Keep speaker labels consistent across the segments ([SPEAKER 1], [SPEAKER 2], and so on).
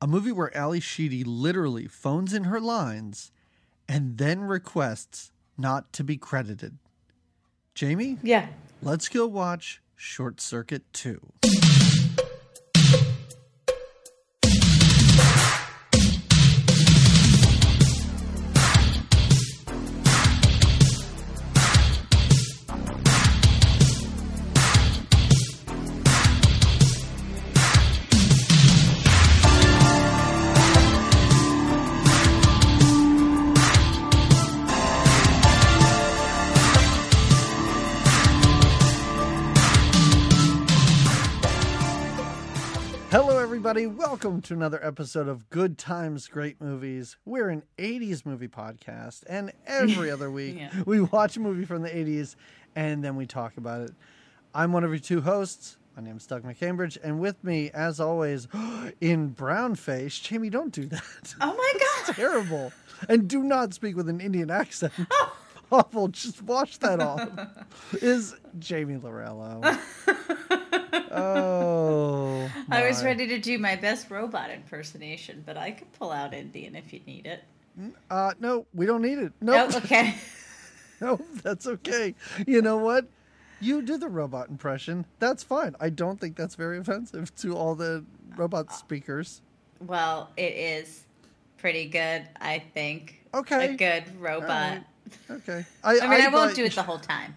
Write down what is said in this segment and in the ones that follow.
[SPEAKER 1] a movie where Ally Sheedy literally phones in her lines and then requests not to be credited. Jamie,
[SPEAKER 2] Yeah.
[SPEAKER 1] let's go watch Short Circuit 2. Welcome to another episode of Good Times, Great Movies. We're an 80s movie podcast, and every other week
[SPEAKER 2] Yeah.
[SPEAKER 1] we watch a movie from the 80s and then we talk about it. I'm one of your two hosts. My name is Doug McCambridge, and with me, as always, in brown face, Jamie, don't do that.
[SPEAKER 2] Oh my god.
[SPEAKER 1] Terrible. And do not speak with an Indian accent. Oh. Awful. Just wash that off. Is Jamie Lorello. Oh.
[SPEAKER 2] I was ready to do my best robot impersonation, but I could pull out Indian if you need it.
[SPEAKER 1] Uh, no, we don't need it. No,
[SPEAKER 2] Oh, okay.
[SPEAKER 1] no, that's okay. You know what? You do the robot impression. That's fine. I don't think that's very offensive to all the robot speakers.
[SPEAKER 2] Well, it is pretty good, I think.
[SPEAKER 1] Okay.
[SPEAKER 2] A good robot.
[SPEAKER 1] right. Okay.
[SPEAKER 2] I mean, I, won't
[SPEAKER 1] thought-
[SPEAKER 2] do it the whole time,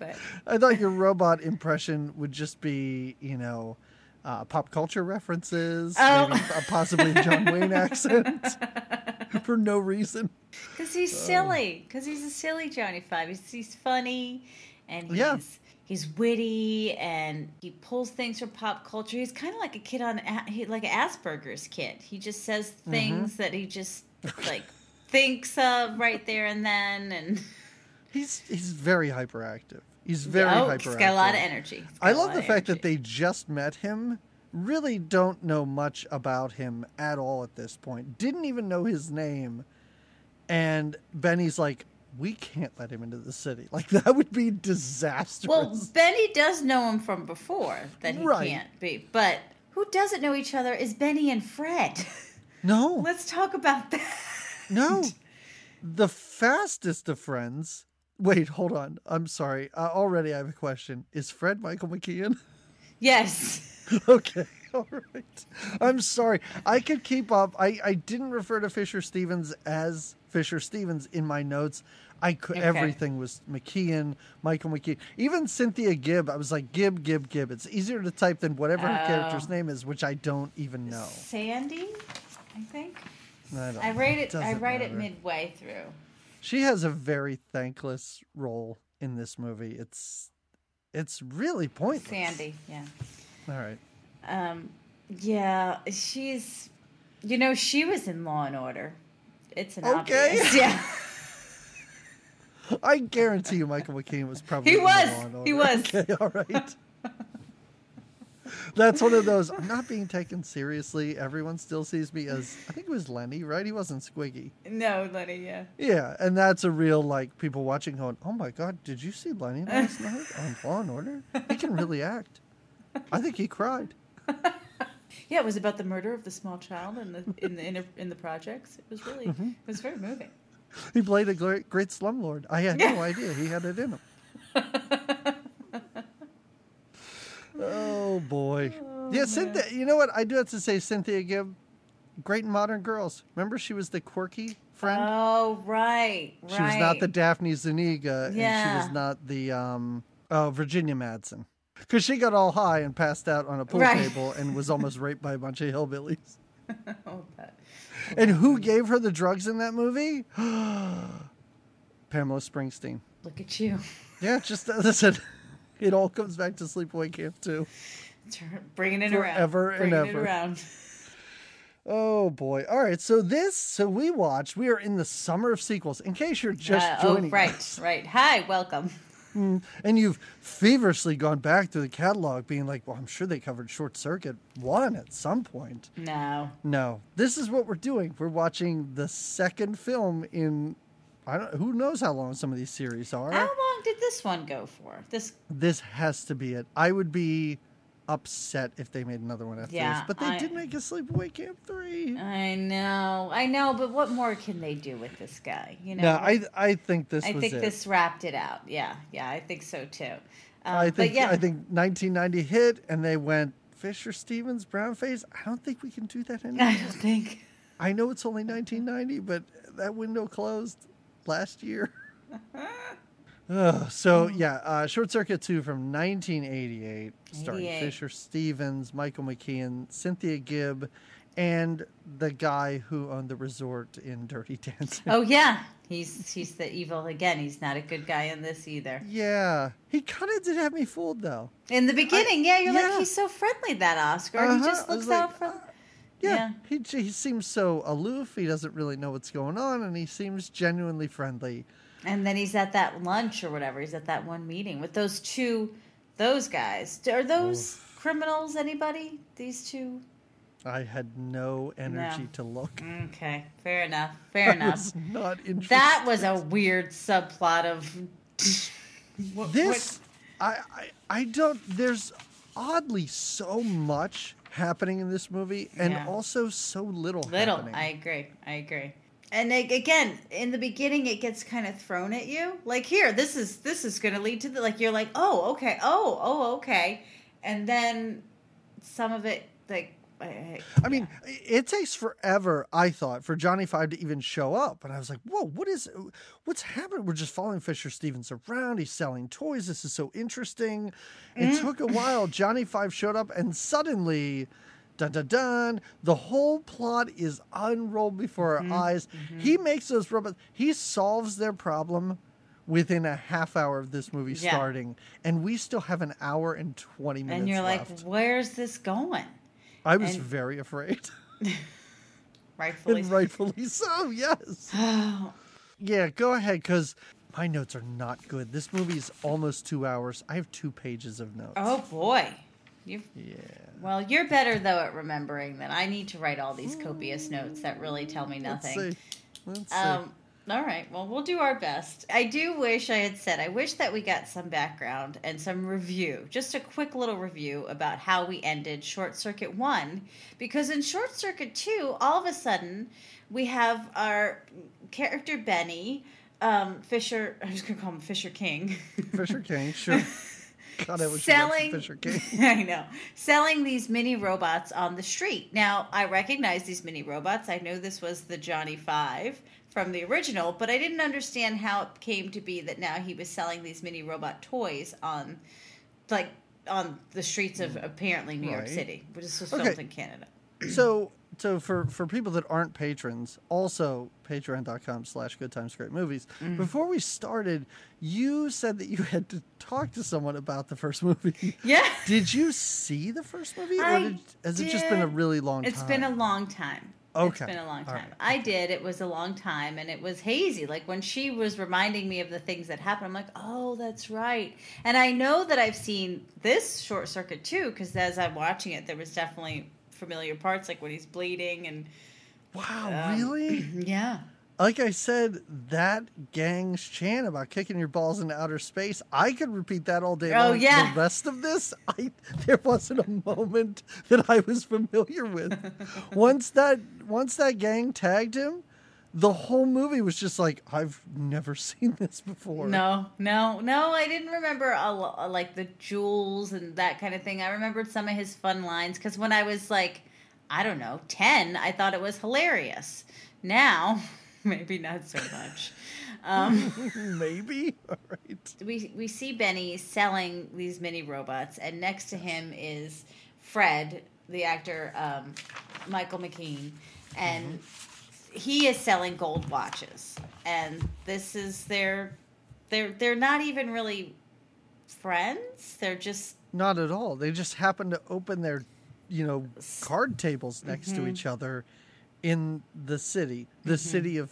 [SPEAKER 2] but
[SPEAKER 1] I thought your robot impression would just be, you know, uh, pop culture references,
[SPEAKER 2] Oh.
[SPEAKER 1] maybe a possibly John Wayne accent for no reason.
[SPEAKER 2] because he's silly, because he's a silly Johnny Five. He's, he's funny, and he's
[SPEAKER 1] Yeah.
[SPEAKER 2] he's witty, and he pulls things from pop culture. He's kind of like a kid on A- he, like Asperger's kid. He just says
[SPEAKER 1] Mm-hmm.
[SPEAKER 2] things that he just like thinks of right there and then, and
[SPEAKER 1] He's he's very hyperactive. He's very
[SPEAKER 2] oh,
[SPEAKER 1] hyperactive.
[SPEAKER 2] he's got a lot of energy.
[SPEAKER 1] I love the fact that they just met him. Really don't know much about him at all at this point. Didn't even know his name. And Benny's like, we can't let him into the city. Like that would be disastrous.
[SPEAKER 2] Well, Benny does know him from before that he
[SPEAKER 1] Right.
[SPEAKER 2] can't be, but who doesn't know each other is Benny and Fred.
[SPEAKER 1] no,
[SPEAKER 2] Let's talk about that.
[SPEAKER 1] no. The fastest of friends. Wait, hold on. I'm sorry. Uh, already I have a question. Is Fred Michael McKean?
[SPEAKER 2] Yes.
[SPEAKER 1] okay. All right. I'm sorry. I could keep up. I, I didn't refer to Fisher Stevens as Fisher Stevens in my notes. I could
[SPEAKER 2] Okay.
[SPEAKER 1] everything was McKean, Michael McKean. Even Cynthia Gibb, I was like Gibb, Gibb, Gibb. It's easier to type than whatever her
[SPEAKER 2] Oh.
[SPEAKER 1] character's name is, which I don't even know.
[SPEAKER 2] Sandy, I think.
[SPEAKER 1] I,
[SPEAKER 2] I write it. I
[SPEAKER 1] Doesn't
[SPEAKER 2] write it midway through.
[SPEAKER 1] She has a very thankless role in this movie. It's it's really pointless.
[SPEAKER 2] Sandy, yeah.
[SPEAKER 1] All right.
[SPEAKER 2] Um, yeah, she's. You know, she was in Law and Order. It's an
[SPEAKER 1] Okay.
[SPEAKER 2] obvious. Yeah,
[SPEAKER 1] I guarantee you, Michael McKean was probably
[SPEAKER 2] He
[SPEAKER 1] in
[SPEAKER 2] was.
[SPEAKER 1] Law and
[SPEAKER 2] He was.
[SPEAKER 1] Okay, all right. That's one of those. I'm not being taken seriously. Everyone still sees me as. I think it was Lenny, right? He wasn't Squiggy.
[SPEAKER 2] no, Lenny. Yeah.
[SPEAKER 1] Yeah, and that's a real like people watching going, "Oh my God, did you see Lenny last night on Law and Order? He can really act." I think he cried.
[SPEAKER 2] Yeah, it was about the murder of the small child in the in the in, the- in the projects. It was really
[SPEAKER 1] Mm-hmm.
[SPEAKER 2] it was very moving.
[SPEAKER 1] He played a great, great slumlord. I had no idea he had it in him. Oh boy. yeah, Cynthia. You know what? I do have to say, Cynthia Gibb, great in Modern Girls. Remember, she was the quirky friend.
[SPEAKER 2] Oh right, right.
[SPEAKER 1] she was not the Daphne Zuniga, and she was not the um, oh, Virginia Madsen. Because she got all high and passed out on a pool
[SPEAKER 2] Right.
[SPEAKER 1] table and was almost raped by a bunch of hillbillies.
[SPEAKER 2] Oh, that.
[SPEAKER 1] And who gave her the drugs in that movie? Pamela Springsteen.
[SPEAKER 2] Look at you,
[SPEAKER 1] Yeah, just listen. It all comes back to Sleepaway Camp too.
[SPEAKER 2] Bringing it
[SPEAKER 1] Forever
[SPEAKER 2] around,
[SPEAKER 1] and ever.
[SPEAKER 2] it around.
[SPEAKER 1] Oh boy! All right, so this, so we watched. We are in the summer of sequels. In case you're just
[SPEAKER 2] Uh, oh,
[SPEAKER 1] joining
[SPEAKER 2] right,
[SPEAKER 1] us,
[SPEAKER 2] right. Hi, welcome.
[SPEAKER 1] and you've feverishly gone back through the catalog, being like, "Well, I'm sure they covered Short Circuit one at some point."
[SPEAKER 2] No,
[SPEAKER 1] No, this is what we're doing. We're watching the second film in. I don't. Who knows how long some of these series are?
[SPEAKER 2] how long did this one go for? This
[SPEAKER 1] this has to be it. I would be upset if they made another one after
[SPEAKER 2] Yeah,
[SPEAKER 1] this. But they
[SPEAKER 2] I-
[SPEAKER 1] did make a Sleepaway Camp three.
[SPEAKER 2] I know, I know, but what more can they do with this guy? You know,
[SPEAKER 1] no, I I think this
[SPEAKER 2] I think
[SPEAKER 1] it.
[SPEAKER 2] this wrapped it out. Yeah, yeah, I think so too. Um,
[SPEAKER 1] I
[SPEAKER 2] but
[SPEAKER 1] think
[SPEAKER 2] yeah,
[SPEAKER 1] I think 1990 hit, and they went Fisher Stevens brown face. I don't think we can do that anymore.
[SPEAKER 2] I don't think.
[SPEAKER 1] I know it's only 1990, but that window closed last year. Ugh, so yeah, uh, Short Circuit 2 from 1988, starring
[SPEAKER 2] 88.
[SPEAKER 1] Fisher Stevens, Michael McKean, Cynthia Gibb, and the guy who owned the resort in Dirty Dancing.
[SPEAKER 2] Oh yeah, he's he's the evil again. He's not a good guy in this either.
[SPEAKER 1] Yeah, he kind of did have me fooled though.
[SPEAKER 2] In the beginning, yeah, you're
[SPEAKER 1] yeah.
[SPEAKER 2] like he's so friendly that Oscar. He
[SPEAKER 1] Uh-huh,
[SPEAKER 2] just looks
[SPEAKER 1] was like,
[SPEAKER 2] out for.
[SPEAKER 1] Yeah,
[SPEAKER 2] Yeah.
[SPEAKER 1] He, he seems so aloof. He doesn't really know what's going on, and he seems genuinely friendly.
[SPEAKER 2] And then he's at that lunch or whatever. He's at that one meeting with those two, those guys. Are those criminals? Anybody? These two?
[SPEAKER 1] I had no energy
[SPEAKER 2] No.
[SPEAKER 1] to look.
[SPEAKER 2] Okay, fair enough. Fair
[SPEAKER 1] I
[SPEAKER 2] enough.
[SPEAKER 1] was not interested.
[SPEAKER 2] That was a weird subplot of. What-
[SPEAKER 1] this I, I I don't there's oddly so much happening in this movie and
[SPEAKER 2] Yeah.
[SPEAKER 1] also so little
[SPEAKER 2] Little.
[SPEAKER 1] happening.
[SPEAKER 2] I agree. I agree. And like, again, in the beginning, it gets kind of thrown at you. Like here, this is this is going to lead to the like. You're like, oh, okay, oh, oh, okay, and then some of it, like, I,
[SPEAKER 1] I mean, it takes forever, I thought, for Johnny Five to even show up. And I was like, whoa, what is what's happening? We're just following Fisher Stevens around. He's selling toys. This is so interesting. It
[SPEAKER 2] Mm.
[SPEAKER 1] took a while. Johnny Five showed up and suddenly dun dun dun. The whole plot is unrolled before
[SPEAKER 2] Mm-hmm.
[SPEAKER 1] our eyes. He makes those robots he solves their problem within a half hour of this movie
[SPEAKER 2] Yeah.
[SPEAKER 1] starting. And we still have an hour and twenty minutes
[SPEAKER 2] and you're
[SPEAKER 1] left.
[SPEAKER 2] like, where's this going?
[SPEAKER 1] I was
[SPEAKER 2] and-
[SPEAKER 1] very afraid.
[SPEAKER 2] Rightfully.
[SPEAKER 1] and rightfully so, yes. Oh. yeah, go ahead, because my notes are not good. This movie is almost two hours. I have two pages of notes.
[SPEAKER 2] oh boy, you.
[SPEAKER 1] Yeah.
[SPEAKER 2] Well, you're better though at remembering than I need to write all these copious notes that really tell me
[SPEAKER 1] Let's
[SPEAKER 2] nothing.
[SPEAKER 1] see. Let's see.
[SPEAKER 2] Um, All right. Well, we'll do our best. I do wish I had said, I wish that we got some background and some review, just a quick little review about how we ended Short Circuit 1. Because in Short Circuit 2, all of a sudden, we have our character Benny, um, Fisher, I'm just going to call him Fisher King.
[SPEAKER 1] Fisher King, sure. God, I
[SPEAKER 2] selling
[SPEAKER 1] Fisher King.
[SPEAKER 2] I know selling these mini robots on the street. Now I recognize these mini robots. I know this was the Johnny Five from the original, but I didn't understand how it came to be that now he was selling these mini robot toys on, like on the streets of apparently New York
[SPEAKER 1] Right.
[SPEAKER 2] City, which is was
[SPEAKER 1] Okay.
[SPEAKER 2] filmed in Canada.
[SPEAKER 1] so so for for people that aren't patrons also patreon.com slash good times great movies
[SPEAKER 2] Mm.
[SPEAKER 1] before we started you said that you had to talk to someone about the first movie
[SPEAKER 2] Yeah.
[SPEAKER 1] did you see the first movie or did, has it just been a really long
[SPEAKER 2] It's
[SPEAKER 1] time It's
[SPEAKER 2] been a long time. It's
[SPEAKER 1] Okay.
[SPEAKER 2] been a long time.
[SPEAKER 1] right.
[SPEAKER 2] I did. It was a long time and it was hazy. Like when she was reminding me of the things that happened, I'm like, oh, that's right. And I know that I've seen this short circuit too, because as I'm watching it, there was definitely familiar parts, like when he's bleeding and.
[SPEAKER 1] wow
[SPEAKER 2] um,
[SPEAKER 1] really
[SPEAKER 2] Yeah.
[SPEAKER 1] Like I said, that gang's chant about kicking your balls into outer space, I could repeat that all day
[SPEAKER 2] Oh,
[SPEAKER 1] long.
[SPEAKER 2] yeah.
[SPEAKER 1] The rest of this, I there wasn't a moment that I was familiar with. once that once that gang tagged him, the whole movie was just like, I've never seen this before.
[SPEAKER 2] No, no, no. I didn't remember a, like the jewels and that kind of thing. I remembered some of his fun lines because when I was like, I don't know, ten, I thought it was hilarious. Now, maybe not so much. Um,
[SPEAKER 1] Maybe. All right.
[SPEAKER 2] we we see Benny selling these mini robots, and next to him is Fred, the actor um, Michael McKean, and he is selling gold watches. And this is their they're they're not even really friends. They're just
[SPEAKER 1] Not at all. They just happen to open their, you know, card tables next
[SPEAKER 2] Mm-hmm.
[SPEAKER 1] to each other in the city, the city of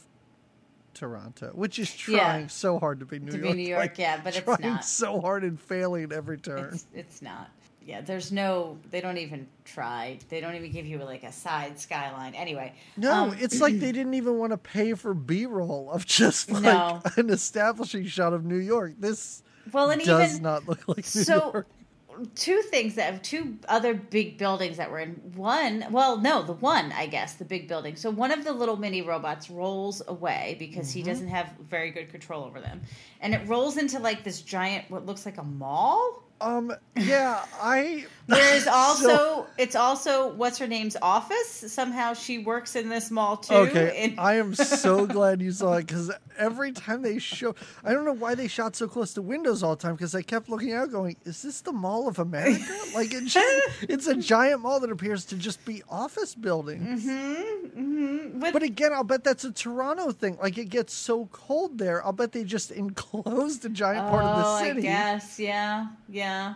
[SPEAKER 1] Toronto, which is
[SPEAKER 2] Yeah.
[SPEAKER 1] trying so hard to be New
[SPEAKER 2] To be
[SPEAKER 1] York.
[SPEAKER 2] New York, yeah, but it's
[SPEAKER 1] trying
[SPEAKER 2] not.
[SPEAKER 1] so hard and failing every turn.
[SPEAKER 2] it's, it's not. Yeah, there's no. They don't even try. They don't even give you like a side skyline. Anyway,
[SPEAKER 1] No,
[SPEAKER 2] um,
[SPEAKER 1] it's like they didn't even want to pay for B-roll of just like
[SPEAKER 2] No.
[SPEAKER 1] an establishing shot of New York. This
[SPEAKER 2] well, and
[SPEAKER 1] does
[SPEAKER 2] even
[SPEAKER 1] not look like New
[SPEAKER 2] so
[SPEAKER 1] York.
[SPEAKER 2] Two things that have two other big buildings that were in one. Well, no, the one I guess the big building. So one of the little mini robots rolls away because he mm-hmm. doesn't have very good control over them, and it rolls into like this giant what looks like a mall.
[SPEAKER 1] Um, yeah, I.
[SPEAKER 2] There's
[SPEAKER 1] So-
[SPEAKER 2] also it's also what's her name's office. Somehow she works in this mall too.
[SPEAKER 1] Okay,
[SPEAKER 2] and-
[SPEAKER 1] I am so glad you saw it because every time they show, I don't know why they shot so close to windows all the time because I kept looking out, going, "Is this the Mall of America?" like it's just, it's a giant mall that appears to just be office buildings.
[SPEAKER 2] Mhm, with
[SPEAKER 1] But again, I'll bet that's a Toronto thing. Like it gets so cold there, I'll bet they just enclosed a giant part of the
[SPEAKER 2] Oh,
[SPEAKER 1] city.
[SPEAKER 2] I guess, yeah. yeah, yeah.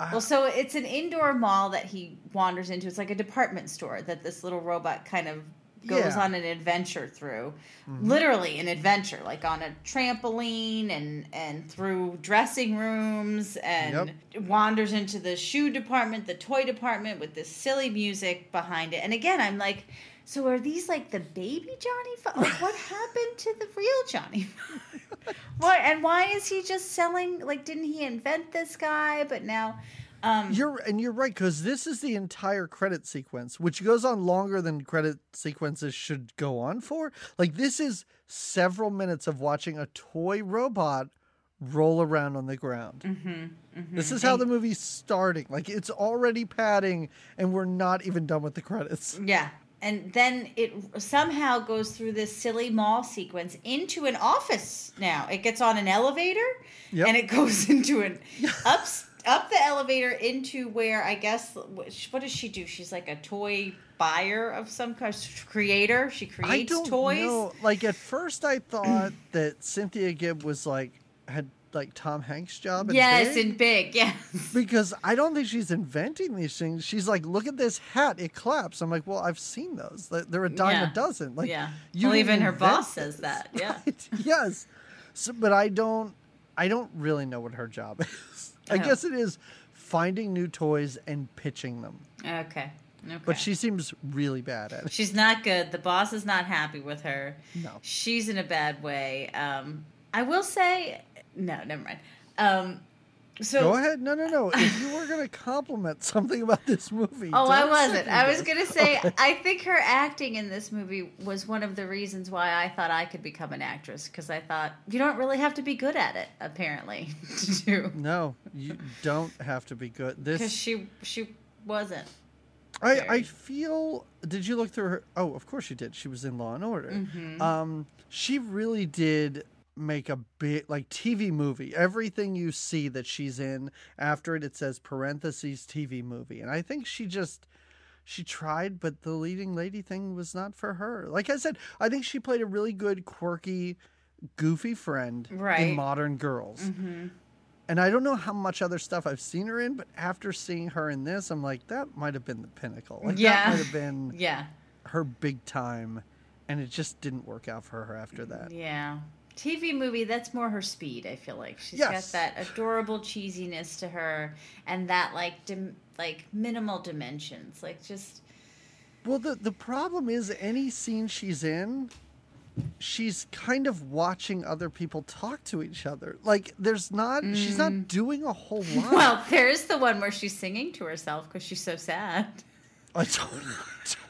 [SPEAKER 1] I-
[SPEAKER 2] well, so it's an indoor mall that he wanders into. It's like a department store that this little robot kind of goes
[SPEAKER 1] Yeah. Mm-hmm.
[SPEAKER 2] on an adventure through. Literally an adventure, like on a trampoline and and through dressing rooms and wanders into the shoe department, the toy department with this silly music behind it. And again, I'm like, so are these like the baby Johnny? Fi- Like, what happened to the real Johnny? Why and why is he just selling? Like, didn't he invent this guy? But now, um,
[SPEAKER 1] You're and you're right because this is the entire credit sequence, which goes on longer than credit sequences should go on for. Like this is several minutes of watching a toy robot roll around on the ground.
[SPEAKER 2] Mm-hmm,
[SPEAKER 1] This is how the movie's starting. Like it's already padding, and we're not even done with the credits.
[SPEAKER 2] yeah. And then it somehow goes through this silly mall sequence into an office. Now it gets on an elevator,
[SPEAKER 1] Yep.
[SPEAKER 2] and it goes into an up up the elevator into where I guess what does she do? She's like a toy buyer of some kind, creator. She creates
[SPEAKER 1] I don't
[SPEAKER 2] toys.
[SPEAKER 1] know. Like at first, I thought that Cynthia Gibb was like had like Tom Hanks' job. in
[SPEAKER 2] Yes,
[SPEAKER 1] Big.
[SPEAKER 2] in big, yes.
[SPEAKER 1] because I don't think she's inventing these things. She's like, look at this hat, it claps. I'm like, well, I've seen those. They're- a dime
[SPEAKER 2] Yeah.
[SPEAKER 1] a dozen. Like,
[SPEAKER 2] yeah.
[SPEAKER 1] you
[SPEAKER 2] well, even her boss says that. Yeah.
[SPEAKER 1] Right? yes. So, but I don't. I don't really know what her job is. I
[SPEAKER 2] Oh.
[SPEAKER 1] guess it is finding new toys and pitching them.
[SPEAKER 2] Okay. Okay.
[SPEAKER 1] But she seems really bad at it.
[SPEAKER 2] She's not good. The boss is not happy with her.
[SPEAKER 1] No.
[SPEAKER 2] She's in a bad way. Um, I will say, no, never mind. Um, so,
[SPEAKER 1] Go ahead. No, no, no. If you were going to compliment something about this movie,
[SPEAKER 2] Oh, I wasn't. I was going to say,
[SPEAKER 1] Okay.
[SPEAKER 2] I think her acting in this movie was one of the reasons why I thought I could become an actress because I thought you don't really have to be good at it, apparently, to do.
[SPEAKER 1] No, you don't have to be good.
[SPEAKER 2] Because
[SPEAKER 1] This
[SPEAKER 2] she she wasn't.
[SPEAKER 1] I, I feel. Did you look through her? Oh, of course you did. She was in Law and Order.
[SPEAKER 2] Mhm.
[SPEAKER 1] Um, she really did make a big like TV movie. Everything you see that she's in after it, it says parentheses TV movie, and I think she just she tried, but the leading lady thing was not for her. Like I said, I think she played a really good, quirky, goofy friend
[SPEAKER 2] Right.
[SPEAKER 1] in Modern Girls.
[SPEAKER 2] hmm
[SPEAKER 1] And I don't know how much other stuff I've seen her in, but after seeing her in this, I'm like, that might have been the pinnacle. Like
[SPEAKER 2] Yeah.
[SPEAKER 1] that might have been
[SPEAKER 2] Yeah.
[SPEAKER 1] her big time, and it just didn't work out for her after that.
[SPEAKER 2] Yeah. TV movie, that's more her speed, I feel like. She's
[SPEAKER 1] Yes.
[SPEAKER 2] got that adorable cheesiness to her and that like dim, like minimal dimensions. Like just
[SPEAKER 1] Well, the the problem is any scene she's in, she's kind of watching other people talk to each other. Like there's not she's not doing a whole lot.
[SPEAKER 2] Mm. Well, there's the one where she's singing to herself because she's so sad.
[SPEAKER 1] I don't,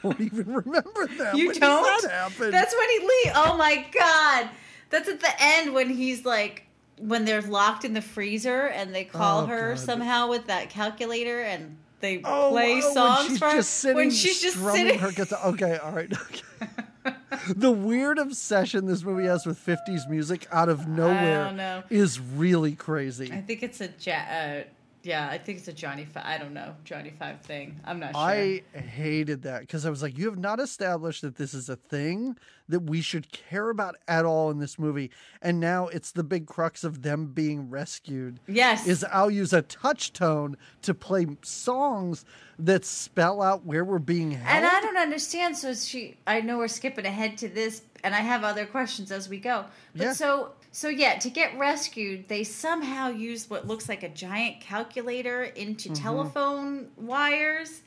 [SPEAKER 1] don't even remember that.
[SPEAKER 2] You
[SPEAKER 1] when
[SPEAKER 2] don't?
[SPEAKER 1] That happen?
[SPEAKER 2] That's when he leaves. Oh my god, that's at the end when he's like when they're locked in the freezer and they call
[SPEAKER 1] Oh,
[SPEAKER 2] her
[SPEAKER 1] God.
[SPEAKER 2] somehow with that calculator and they
[SPEAKER 1] Oh,
[SPEAKER 2] play
[SPEAKER 1] oh,
[SPEAKER 2] songs
[SPEAKER 1] when she's
[SPEAKER 2] for her.
[SPEAKER 1] just sitting,
[SPEAKER 2] when she's just sitting.
[SPEAKER 1] her guitar. Okay, all right. Okay. the weird obsession this movie has with 50s music out of nowhere is really crazy.
[SPEAKER 2] I think it's a ja- uh, yeah, I think it's a Johnny Five. I don't know Johnny Five thing. I'm not sure.
[SPEAKER 1] I hated that because I was like, you have not established that this is a thing that we should care about at all in this movie. And now it's the big crux of them being rescued.
[SPEAKER 2] yes,
[SPEAKER 1] Is I'll use a touch tone to play songs that spell out where we're being held.
[SPEAKER 2] and I don't understand. So she, I know we're skipping ahead to this, and I have other questions as we go. But
[SPEAKER 1] Yeah.
[SPEAKER 2] so, so yeah, to get rescued, they somehow use what looks like a giant calculator into
[SPEAKER 1] Mm-hmm.
[SPEAKER 2] telephone wires,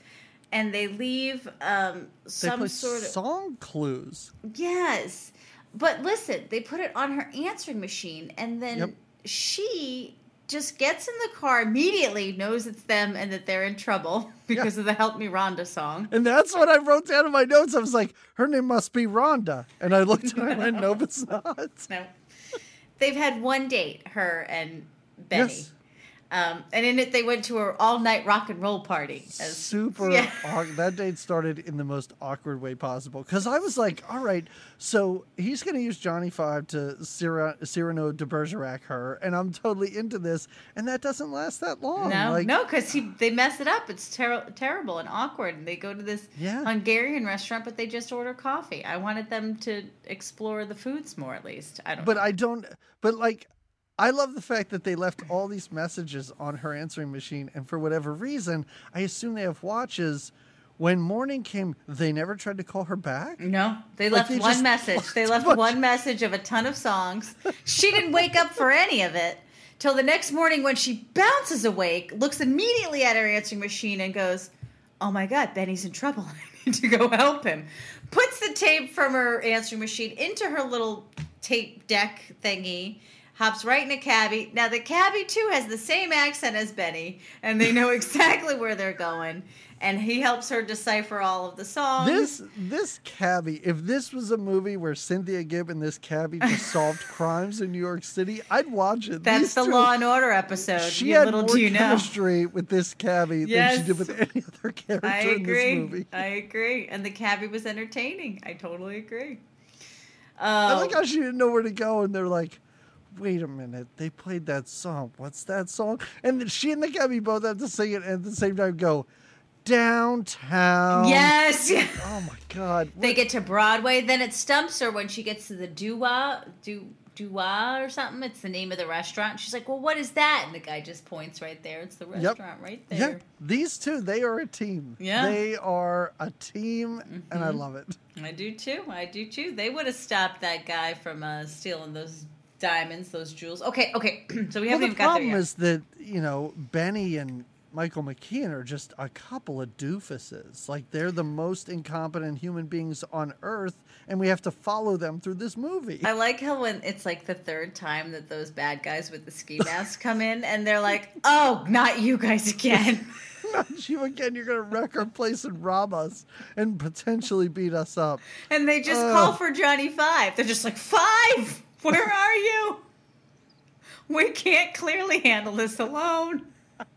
[SPEAKER 2] and they leave um,
[SPEAKER 1] they
[SPEAKER 2] some
[SPEAKER 1] play
[SPEAKER 2] sort of
[SPEAKER 1] song clues.
[SPEAKER 2] Yes. But listen, they put it on her answering machine and then
[SPEAKER 1] Yep.
[SPEAKER 2] she just gets in the car immediately, knows it's them and that they're in trouble because of the "Help Me Rhonda" song.
[SPEAKER 1] And that's what I wrote down in my notes. I was like, her name must be Rhonda. And I looked at her and went, nope, it's not.
[SPEAKER 2] No, they've had one date, her and Benny.
[SPEAKER 1] Yes.
[SPEAKER 2] Um, and in it, they went to an all-night rock and roll party. As-
[SPEAKER 1] Super.
[SPEAKER 2] Yeah.
[SPEAKER 1] awk- that date started in the most awkward way possible. Because I was like, all right, so he's going to use Johnny Five to Cyrano, Cyrano de Bergerac her. And I'm totally into this. And that doesn't last that long.
[SPEAKER 2] No,
[SPEAKER 1] like,
[SPEAKER 2] no, because they mess it up. It's ter- terrible and awkward. And they go to this
[SPEAKER 1] Yeah.
[SPEAKER 2] Hungarian restaurant, but they just order coffee. I wanted them to explore the foods more, at least. I don't.
[SPEAKER 1] But
[SPEAKER 2] know.
[SPEAKER 1] I don't. But like, I love the fact that they left all these messages on her answering machine, and for whatever reason, I assume they have watches. When morning came, they never tried to call her back.
[SPEAKER 2] no, they
[SPEAKER 1] Like,
[SPEAKER 2] left
[SPEAKER 1] they
[SPEAKER 2] one message. They
[SPEAKER 1] left bunch-
[SPEAKER 2] one message of a ton of songs. She didn't wake up for any of it till the next morning when she bounces awake, looks immediately at her answering machine, and goes, "Oh my God, Benny's in trouble. I need to go help him." Puts the tape from her answering machine into her little tape deck thingy. Hops right in a cabbie. Now the cabbie too has the same accent as Benny, and they know exactly where they're going. And he helps her decipher all of the songs.
[SPEAKER 1] This this cabbie, if this was a movie where Cynthia Gibb and this cabbie just solved crimes in New York City, I'd watch it.
[SPEAKER 2] That's
[SPEAKER 1] These
[SPEAKER 2] the
[SPEAKER 1] two-
[SPEAKER 2] Law and Order episode.
[SPEAKER 1] She
[SPEAKER 2] you
[SPEAKER 1] had
[SPEAKER 2] little
[SPEAKER 1] more
[SPEAKER 2] do you know.
[SPEAKER 1] chemistry with this cabbie than she did with any other character
[SPEAKER 2] I
[SPEAKER 1] in this
[SPEAKER 2] agree.
[SPEAKER 1] movie.
[SPEAKER 2] I agree. And the cabbie was entertaining. I totally agree.
[SPEAKER 1] I
[SPEAKER 2] Uh,
[SPEAKER 1] like how she didn't know where to go, and they're like, "Wait a minute, they played that song. What's that song?" And she and the cabbie both have to sing it and at the same time. Go downtown.
[SPEAKER 2] yes.
[SPEAKER 1] Oh my god.
[SPEAKER 2] they get to Broadway. Then it stumps her when she gets to the Dua, Du, Dua or something. It's the name of the restaurant. She's like, well, what is that? And the guy just points right there. It's the restaurant right there.
[SPEAKER 1] yeah, these two, they are a team.
[SPEAKER 2] Yeah.
[SPEAKER 1] They are a team, and I love it.
[SPEAKER 2] I do too. I do too. They would have stopped that guy from uh, stealing those diamonds, those jewels. Okay, okay. so we haven't
[SPEAKER 1] the
[SPEAKER 2] even got there
[SPEAKER 1] problem
[SPEAKER 2] yet.
[SPEAKER 1] is that you know Benny and Michael McKean are just a couple of doofuses. Like they're the most incompetent human beings on earth, and we have to follow them through this movie.
[SPEAKER 2] I like how when it's like the third time that those bad guys with the ski masks come in and they're like, "Oh, not you guys again."
[SPEAKER 1] Not you again. You're gonna wreck our place and rob us, and potentially beat us up.
[SPEAKER 2] And they just
[SPEAKER 1] Ugh.
[SPEAKER 2] call for Johnny Five. They're just like, Five, where are you? We can't clearly handle this alone.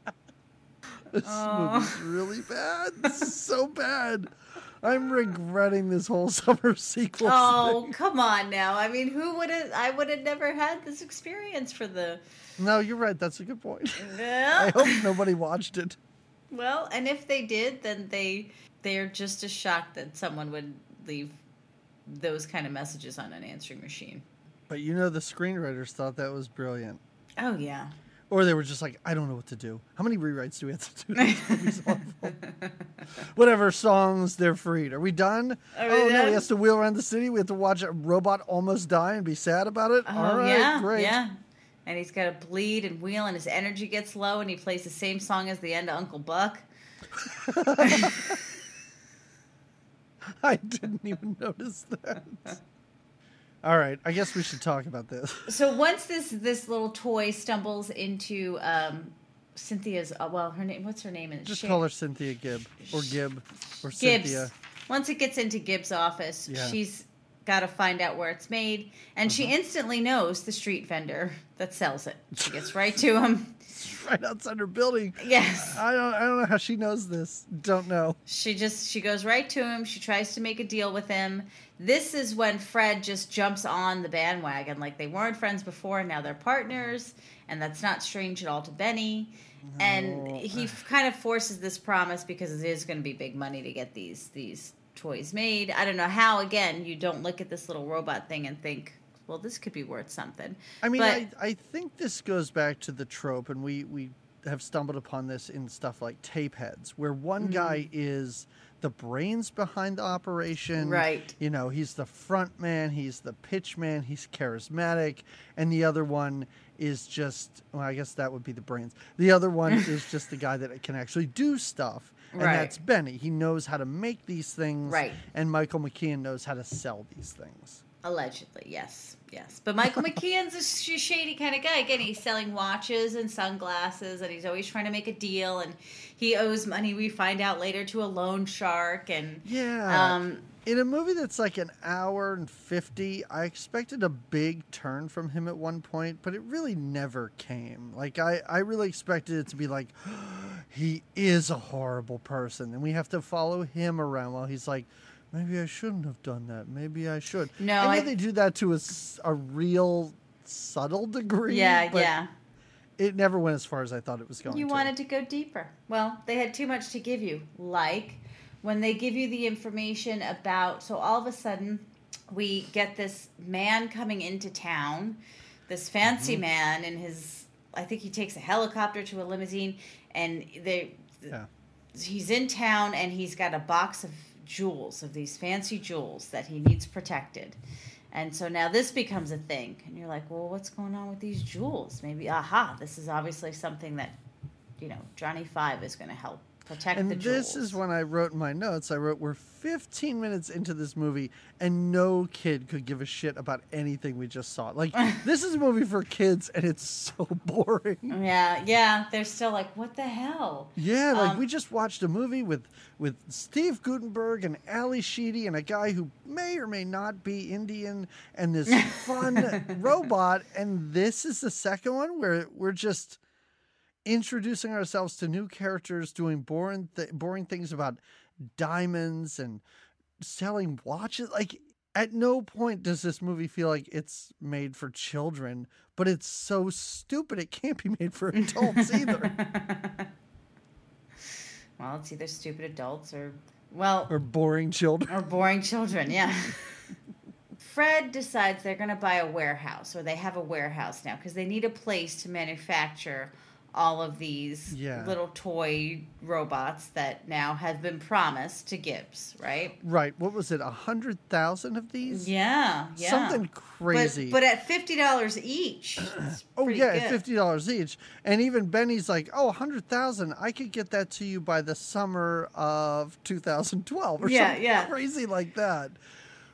[SPEAKER 1] This
[SPEAKER 2] Oh.
[SPEAKER 1] movie's really bad. This is so bad. I'm regretting this whole summer sequel.
[SPEAKER 2] Oh, come on now. I mean, who would have? I would have never had this experience for the.
[SPEAKER 1] No, you're right. That's a good point. I hope nobody watched it.
[SPEAKER 2] Well, and if they did, then they they're just as shocked that someone would leave those kind of messages on an answering machine.
[SPEAKER 1] But you know, the screenwriters thought that was brilliant.
[SPEAKER 2] Oh yeah.
[SPEAKER 1] Or they were just like, I don't know what to do. How many rewrites do we have to do? This movie's awful. Whatever songs, they're freed. Are we done?
[SPEAKER 2] Are we
[SPEAKER 1] oh no, we have to wheel around the city. We have to watch a robot almost die and be sad about it.
[SPEAKER 2] Oh
[SPEAKER 1] All right,
[SPEAKER 2] yeah,
[SPEAKER 1] great.
[SPEAKER 2] yeah. And he's got to bleed and wheel, and his energy gets low, and he plays the same song as the end of Uncle Buck.
[SPEAKER 1] I didn't even notice that. All right, I guess we should talk about this.
[SPEAKER 2] So once this this little toy stumbles into um, Cynthia's, uh, well, her name, what's her name? in?
[SPEAKER 1] Just call her Cynthia Gibb or Gibb or
[SPEAKER 2] Gibbs.
[SPEAKER 1] Cynthia.
[SPEAKER 2] Once it gets into Gibbs' office,
[SPEAKER 1] Yeah.
[SPEAKER 2] she's got to find out where it's made, and she
[SPEAKER 1] Uh-huh.
[SPEAKER 2] instantly knows the street vendor that sells it. She gets right to him.
[SPEAKER 1] Right outside her building.
[SPEAKER 2] Yes.
[SPEAKER 1] I don't. I don't know how she knows this. Don't know.
[SPEAKER 2] She just she goes right to him. She tries to make a deal with him. This is when Fred just jumps on the bandwagon. Like they weren't friends before, now they're partners, and that's not strange at all to Benny. And he kind of forces this promise because it is going to be big money to get these these toys made. I don't know how. Again, you don't look at this little robot thing and think, well, this could be worth something.
[SPEAKER 1] I mean,
[SPEAKER 2] But-
[SPEAKER 1] I, I think this goes back to the trope, and we, we have stumbled upon this in stuff like Tapeheads, where one
[SPEAKER 2] Mm-hmm.
[SPEAKER 1] guy is the brains behind the operation.
[SPEAKER 2] Right.
[SPEAKER 1] You know, he's the front man, he's the pitch man, he's charismatic, and the other one is just, well, I guess that would be the brains. The other one is just the guy that can actually do stuff. And
[SPEAKER 2] Right.
[SPEAKER 1] that's Benny. He knows how to make these things.
[SPEAKER 2] Right.
[SPEAKER 1] And Michael McKean knows how to sell these things.
[SPEAKER 2] Allegedly, yes, yes. But Michael McKean's a sh- shady kind of guy. Again, he's selling watches and sunglasses, and he's always trying to make a deal. And he owes money. We find out later to a loan shark. And
[SPEAKER 1] Yeah.
[SPEAKER 2] um,
[SPEAKER 1] In a movie that's like an hour and 50, I expected a big turn from him at one point, but it really never came. Like, I, I really expected it to be like, he is a horrible person, and we have to follow him around while he's like, maybe I shouldn't have done that. Maybe I should.
[SPEAKER 2] No,
[SPEAKER 1] I know they do that to a, a real subtle degree.
[SPEAKER 2] yeah,
[SPEAKER 1] but
[SPEAKER 2] yeah.
[SPEAKER 1] It never went as far as I thought it was going
[SPEAKER 2] You
[SPEAKER 1] to.
[SPEAKER 2] wanted to go deeper. Well, they had too much to give you. Like when they give you the information about, so all of a sudden we get this man coming into town, this fancy
[SPEAKER 1] Mm-hmm.
[SPEAKER 2] man and his, I think he takes a helicopter to a limousine, and they,
[SPEAKER 1] Yeah.
[SPEAKER 2] he's in town and he's got a box of jewels, of these fancy jewels that he needs protected. And so now this becomes a thing. And you're like, well, what's going on with these jewels? Maybe, aha, this is obviously something that, you know, Johnny Five is going to help protect
[SPEAKER 1] And
[SPEAKER 2] the jewels.
[SPEAKER 1] this is when I wrote my notes. I wrote, "We're 15 minutes into this movie, and no kid could give a shit about anything we just saw. Like, this is a movie for kids, and it's so boring.
[SPEAKER 2] Yeah, yeah. They're still like, what the hell?
[SPEAKER 1] Yeah, like
[SPEAKER 2] Um,
[SPEAKER 1] we just watched a movie with with Steve Guttenberg and Ally Sheedy and a guy who may or may not be Indian, and this fun robot. And this is the second one where we're just introducing ourselves to new characters, doing boring th- boring things about diamonds and selling watches. Like at no point does this movie feel like it's made for children, but it's so stupid it can't be made for adults either.
[SPEAKER 2] well, it's either stupid adults or, well,
[SPEAKER 1] or boring children.
[SPEAKER 2] Or boring children, yeah. Fred decides they're going to buy a warehouse, or they have a warehouse now, because they need a place to manufacture all of these
[SPEAKER 1] Yeah.
[SPEAKER 2] little toy robots that now have been promised to Gibbs, right?
[SPEAKER 1] Right. What was it? A hundred thousand of these?
[SPEAKER 2] Yeah, yeah.
[SPEAKER 1] Something crazy.
[SPEAKER 2] But, but at fifty dollars each.
[SPEAKER 1] oh yeah,
[SPEAKER 2] good.
[SPEAKER 1] at fifty dollars each. And even Benny's like, "Oh, a hundred thousand. I could get that to you by the summer of 2012 or
[SPEAKER 2] Yeah,
[SPEAKER 1] something
[SPEAKER 2] yeah.
[SPEAKER 1] crazy like that."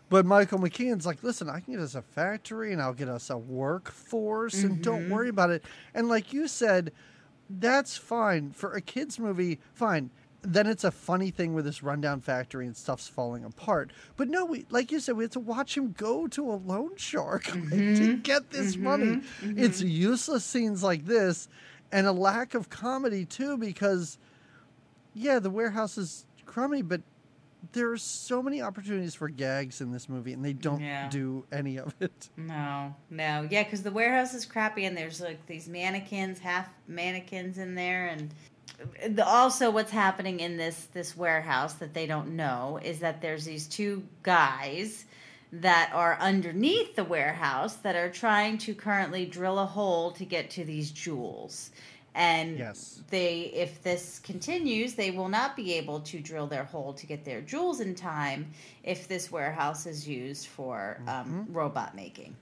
[SPEAKER 1] But Michael McKean's like, "Listen, I can get us a factory and I'll get us a workforce, and
[SPEAKER 2] Mm-hmm.
[SPEAKER 1] don't worry about it." And like you said, that's fine for a kids movie. Fine. Then it's a funny thing with this rundown factory and stuff's falling apart. But no, we like you said, we have to watch him go to a loan shark like, to
[SPEAKER 2] Mm-hmm.
[SPEAKER 1] get this money. It's useless scenes like this, and a lack of comedy too. Because yeah, the warehouse is crummy, but there are so many opportunities for gags in this movie, and they don't
[SPEAKER 2] Yeah.
[SPEAKER 1] do any of it.
[SPEAKER 2] No, no, yeah, because the warehouse is crappy, and there's like these mannequins, half mannequins in there, and the, also what's happening in this this warehouse that they don't know is that there's these two guys that are underneath the warehouse that are trying to currently drill a hole to get to these jewels. And
[SPEAKER 1] Yes.
[SPEAKER 2] they, if this continues, they will not be able to drill their hole to get their jewels in time if this warehouse is used for um, robot making.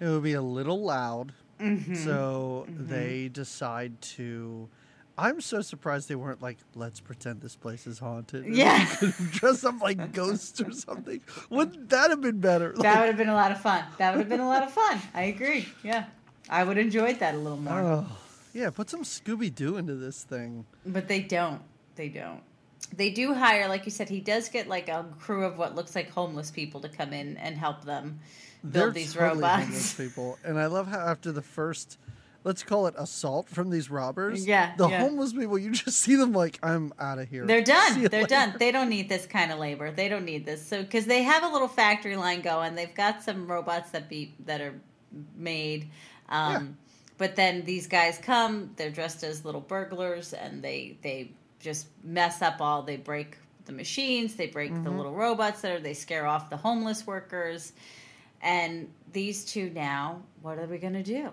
[SPEAKER 1] It would be a little loud.
[SPEAKER 2] Mm-hmm.
[SPEAKER 1] So they decide to. I'm so surprised they weren't like, let's pretend this place is haunted.
[SPEAKER 2] Yeah.
[SPEAKER 1] Dress up like ghosts or something. Wouldn't that have been better?
[SPEAKER 2] That
[SPEAKER 1] Like,
[SPEAKER 2] would have been a lot of fun. That would have been a lot of fun. I agree. Yeah. I would have enjoyed that a little more.
[SPEAKER 1] oh, yeah, put some Scooby Doo into this thing.
[SPEAKER 2] But they don't. They don't. They do hire, like you said, he does get like a crew of what looks like homeless people to come in and help them build
[SPEAKER 1] They're
[SPEAKER 2] these
[SPEAKER 1] totally homeless
[SPEAKER 2] robots.
[SPEAKER 1] people. And I love how after the first, let's call it assault from these robbers,
[SPEAKER 2] Yeah,
[SPEAKER 1] the
[SPEAKER 2] yeah.
[SPEAKER 1] homeless people, you just see them like, I'm out of here.
[SPEAKER 2] They're done. They're
[SPEAKER 1] later."
[SPEAKER 2] done. They don't need this kind of labor. They don't need this. So because they have a little factory line going, they've got some robots that be that are made. Um, But then these guys come. They're dressed as little burglars, and they they just mess up all. They break the machines. They break the mm-hmm. little robots that are. They scare off the homeless workers. And these two now, what are we going to do?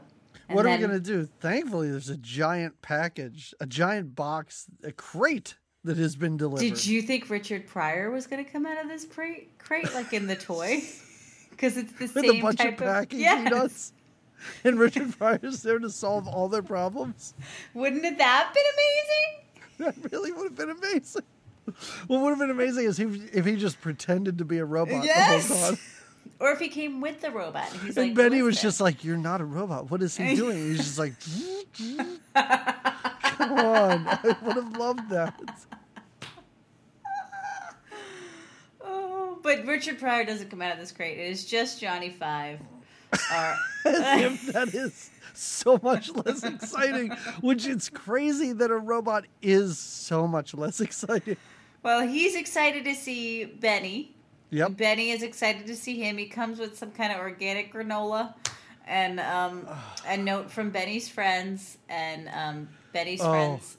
[SPEAKER 2] And
[SPEAKER 1] what are we going to do? Thankfully, there's a giant package, a giant box, a crate that has been delivered.
[SPEAKER 2] Did you think Richard Pryor was going to come out of this crate, crate like in the toy? Because it's the
[SPEAKER 1] With
[SPEAKER 2] same
[SPEAKER 1] a bunch
[SPEAKER 2] type
[SPEAKER 1] of packing
[SPEAKER 2] yes.
[SPEAKER 1] And Richard Pryor's there to solve all their problems?
[SPEAKER 2] Wouldn't it that been amazing?
[SPEAKER 1] That really would have been amazing. What would have been amazing is if, if he just pretended to be a robot
[SPEAKER 2] Yes.
[SPEAKER 1] the whole time.
[SPEAKER 2] Or if he came with the robot. And, he's
[SPEAKER 1] and
[SPEAKER 2] like,
[SPEAKER 1] Benny
[SPEAKER 2] "Who is
[SPEAKER 1] was just like, "You're not a robot. What is he doing?" He's just like, "Come on, I would have loved that."
[SPEAKER 2] oh, but Richard Pryor doesn't come out of this crate. It is just Johnny Five. Or,
[SPEAKER 1] As if that is so much less exciting. Which it's crazy that a robot is so much less exciting.
[SPEAKER 2] well, he's excited to see Benny.
[SPEAKER 1] Yep.
[SPEAKER 2] Benny is excited to see him. He comes with some kind of organic granola and um, a note from Benny's friends and um, Benny's
[SPEAKER 1] Oh.
[SPEAKER 2] friends.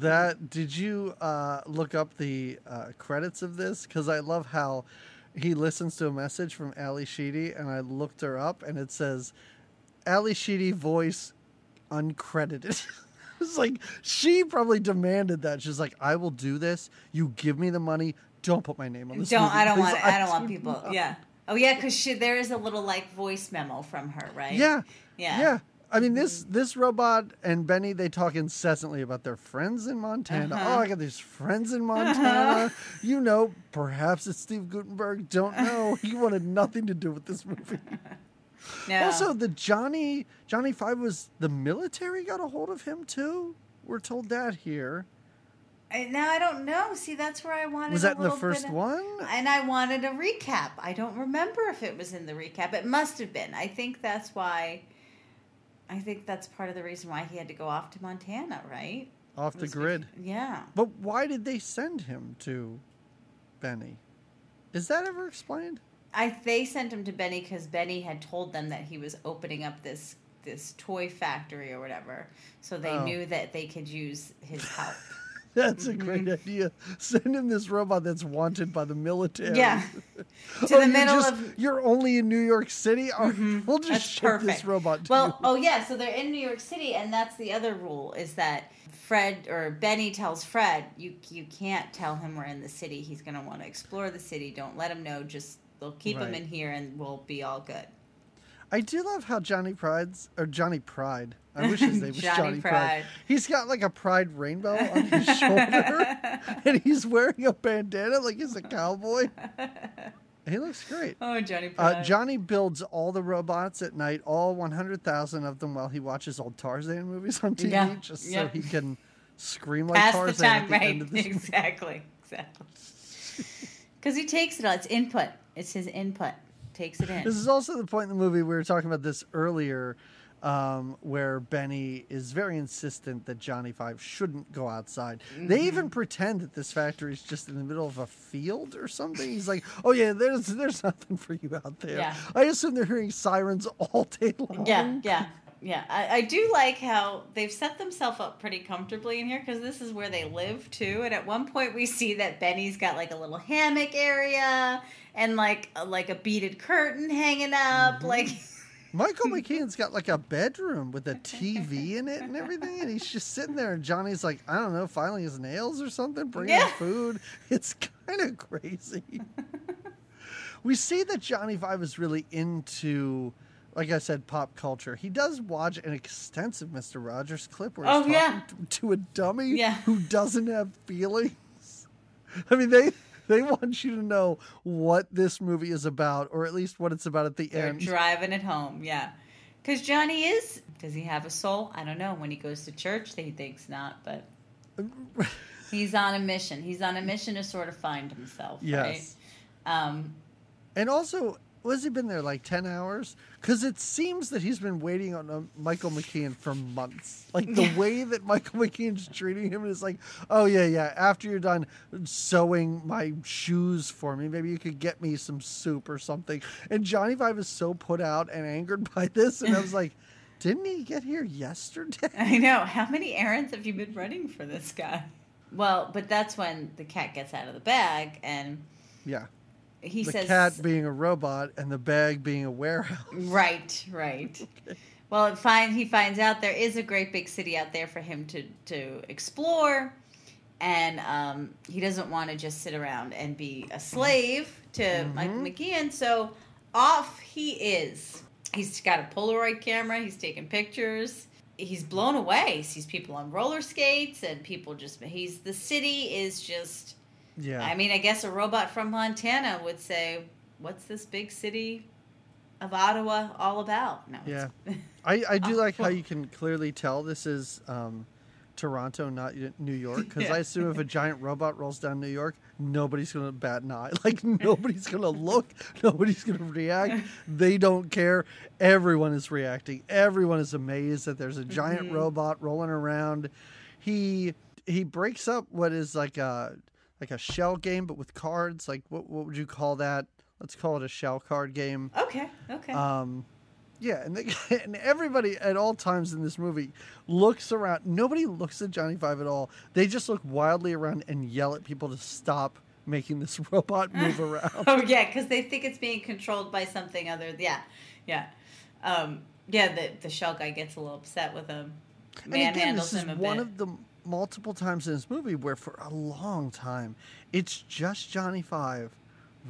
[SPEAKER 1] That did you uh, look up the uh, credits of this? Because I love how he listens to a message from Ally Sheedy, and I looked her up, and it says Ally Sheedy voice uncredited. it's like she probably demanded that. She's like, "I will do this. You give me the money. Don't put my name on this."
[SPEAKER 2] Don't
[SPEAKER 1] movie,
[SPEAKER 2] I don't
[SPEAKER 1] please.
[SPEAKER 2] want I don't want people.
[SPEAKER 1] not."
[SPEAKER 2] Yeah. Oh yeah, because there is a little like voice memo from her, right?
[SPEAKER 1] Yeah.
[SPEAKER 2] Yeah.
[SPEAKER 1] Yeah. I mean this this robot and Benny they talk incessantly about their friends in Montana.
[SPEAKER 2] Uh-huh.
[SPEAKER 1] Oh, I got these friends in Montana. you know, perhaps it's Steve Guttenberg. Don't know. He wanted nothing to do with this movie.
[SPEAKER 2] No.
[SPEAKER 1] Also, the Johnny Johnny Five was the military got a hold of him too. We're told that here.
[SPEAKER 2] I- now I don't know. See, that's where I wanted.
[SPEAKER 1] To
[SPEAKER 2] Was
[SPEAKER 1] that in the first
[SPEAKER 2] of-
[SPEAKER 1] one?
[SPEAKER 2] And I wanted a recap. I don't remember if it was in the recap. It must have been. I think that's why. I think that's part of the reason why he had to go off to Montana, right?
[SPEAKER 1] Off the grid.
[SPEAKER 2] Yeah.
[SPEAKER 1] But why did they send him to Benny? Is that ever explained?
[SPEAKER 2] I they sent him to Benny because Benny had told them that he was opening up this this toy factory or whatever, so they
[SPEAKER 1] Oh.
[SPEAKER 2] knew that they could use his help.
[SPEAKER 1] That's a
[SPEAKER 2] Mm-hmm.
[SPEAKER 1] great idea. Send him this robot that's wanted by the military.
[SPEAKER 2] Yeah. To
[SPEAKER 1] Oh,
[SPEAKER 2] the
[SPEAKER 1] you're
[SPEAKER 2] middle
[SPEAKER 1] just-
[SPEAKER 2] of Mm-hmm.
[SPEAKER 1] You're only in New York City. Right, we'll just
[SPEAKER 2] That's
[SPEAKER 1] ship
[SPEAKER 2] perfect.
[SPEAKER 1] this robot to
[SPEAKER 2] Well,
[SPEAKER 1] you.
[SPEAKER 2] oh yeah, so they're in New York City, and that's the other rule is that Fred or Benny tells Fred, you you can't tell him we're in the city. He's gonna want to explore the city. Don't let him know. Just they'll keep him in here, and we'll be all good.
[SPEAKER 1] I do love how Johnny Pride's or Johnny Pride. I wish his name was
[SPEAKER 2] Johnny
[SPEAKER 1] Johnny, Pride.
[SPEAKER 2] Pride.
[SPEAKER 1] He's got like a pride rainbow on his shoulder, and he's wearing a bandana like he's a cowboy. He looks great.
[SPEAKER 2] Oh, Johnny
[SPEAKER 1] Uh,
[SPEAKER 2] Pride.
[SPEAKER 1] Johnny builds all the robots at night, all 100,000 of them, while he watches old Tarzan movies on TV,
[SPEAKER 2] Yeah,
[SPEAKER 1] just
[SPEAKER 2] yeah.
[SPEAKER 1] so he can scream like
[SPEAKER 2] Pass the
[SPEAKER 1] Tarzan
[SPEAKER 2] time,
[SPEAKER 1] at the
[SPEAKER 2] right?
[SPEAKER 1] end of movie.
[SPEAKER 2] Exactly, exactly. Because he takes it all. It's input. It's his input. Takes it in.
[SPEAKER 1] This is also the point in the movie we were talking about this earlier, um, where Benny is very insistent that Johnny Five shouldn't go outside. They
[SPEAKER 2] Mm-hmm.
[SPEAKER 1] even pretend that this factory is just in the middle of a field or something. He's like, "Oh yeah, there's there's nothing for you out there."
[SPEAKER 2] Yeah.
[SPEAKER 1] I assume they're hearing sirens all day long.
[SPEAKER 2] Yeah, yeah, yeah. I, I do like how they've set themselves up pretty comfortably in here because this is where they live too. And at one point, we see that Benny's got like a little hammock area and like a, like a beaded curtain hanging up.
[SPEAKER 1] Mm-hmm.
[SPEAKER 2] Like,
[SPEAKER 1] Michael McKean's got like a bedroom with a TV in it and everything, and he's just sitting there. And Johnny's like, I don't know, filing his nails or something, bringing
[SPEAKER 2] Yeah.
[SPEAKER 1] food. It's kind of crazy. we see that Johnny Five is really into, like I said, pop culture. He does watch an extensive Mister Rogers clip where he's
[SPEAKER 2] Oh,
[SPEAKER 1] talking
[SPEAKER 2] yeah.
[SPEAKER 1] to, a dummy
[SPEAKER 2] Yeah.
[SPEAKER 1] who doesn't have feelings. I mean, they. They want you to know what this movie is about, or at least what it's about at the
[SPEAKER 2] they're
[SPEAKER 1] end.
[SPEAKER 2] driving it home. Yeah. Because Johnny is. Does he have a soul? I don't know. When he goes to church, he thinks not, but he's on a mission. He's on a mission to sort of find himself.
[SPEAKER 1] Yes.
[SPEAKER 2] Right? Um,
[SPEAKER 1] And also, was he been there like 10 hours? Because it seems that he's been waiting on uh, Michael McKean for months. Like the way that Michael McKean's treating him is like, oh, yeah, yeah, after you're done sewing my shoes for me, maybe you could get me some soup or something. And Johnny Five is so put out and angered by this. And I was like, didn't he get here yesterday?
[SPEAKER 2] I know. How many errands have you been running for this guy? Well, but that's when the cat gets out of the bag and
[SPEAKER 1] Yeah.
[SPEAKER 2] He
[SPEAKER 1] the
[SPEAKER 2] says,
[SPEAKER 1] cat being a robot and the bag being a warehouse.
[SPEAKER 2] "Right, right." Well, it find he finds out there is a great big city out there for him to to explore, and um, he doesn't want to just sit around and be a slave to Michael McKean. So off he is. He's got a Polaroid camera. He's taking pictures. He's blown away. He sees people on roller skates and people just. He's the city is just.
[SPEAKER 1] Yeah.
[SPEAKER 2] I mean, I guess a robot from Montana would say, what's this big city of Ottawa all about? No,
[SPEAKER 1] Yeah. I, I do like how you can clearly tell this is um, Toronto, not New York. Because
[SPEAKER 2] Yeah.
[SPEAKER 1] I assume if a giant robot rolls down New York, nobody's going to bat an eye. Like, nobody's going to look. Nobody's going to react. They don't care. Everyone is reacting. Everyone is amazed that there's a giant
[SPEAKER 2] Mhm.
[SPEAKER 1] robot rolling around. He he breaks up what is like a like a shell game, but with cards. Like, what what would you call that? Let's call it a shell card game.
[SPEAKER 2] okay, okay.
[SPEAKER 1] Um, yeah, and they, and everybody at all times in this movie looks around. Nobody looks at Johnny Five at all. They just look wildly around and yell at people to stop making this robot move around.
[SPEAKER 2] oh yeah, because they think it's being controlled by something other. Yeah, yeah, um, yeah. The the shell guy gets a little upset with him.
[SPEAKER 1] and again, this is
[SPEAKER 2] him a
[SPEAKER 1] one
[SPEAKER 2] bit.
[SPEAKER 1] of the multiple times in this movie where, for a long time, it's just Johnny Five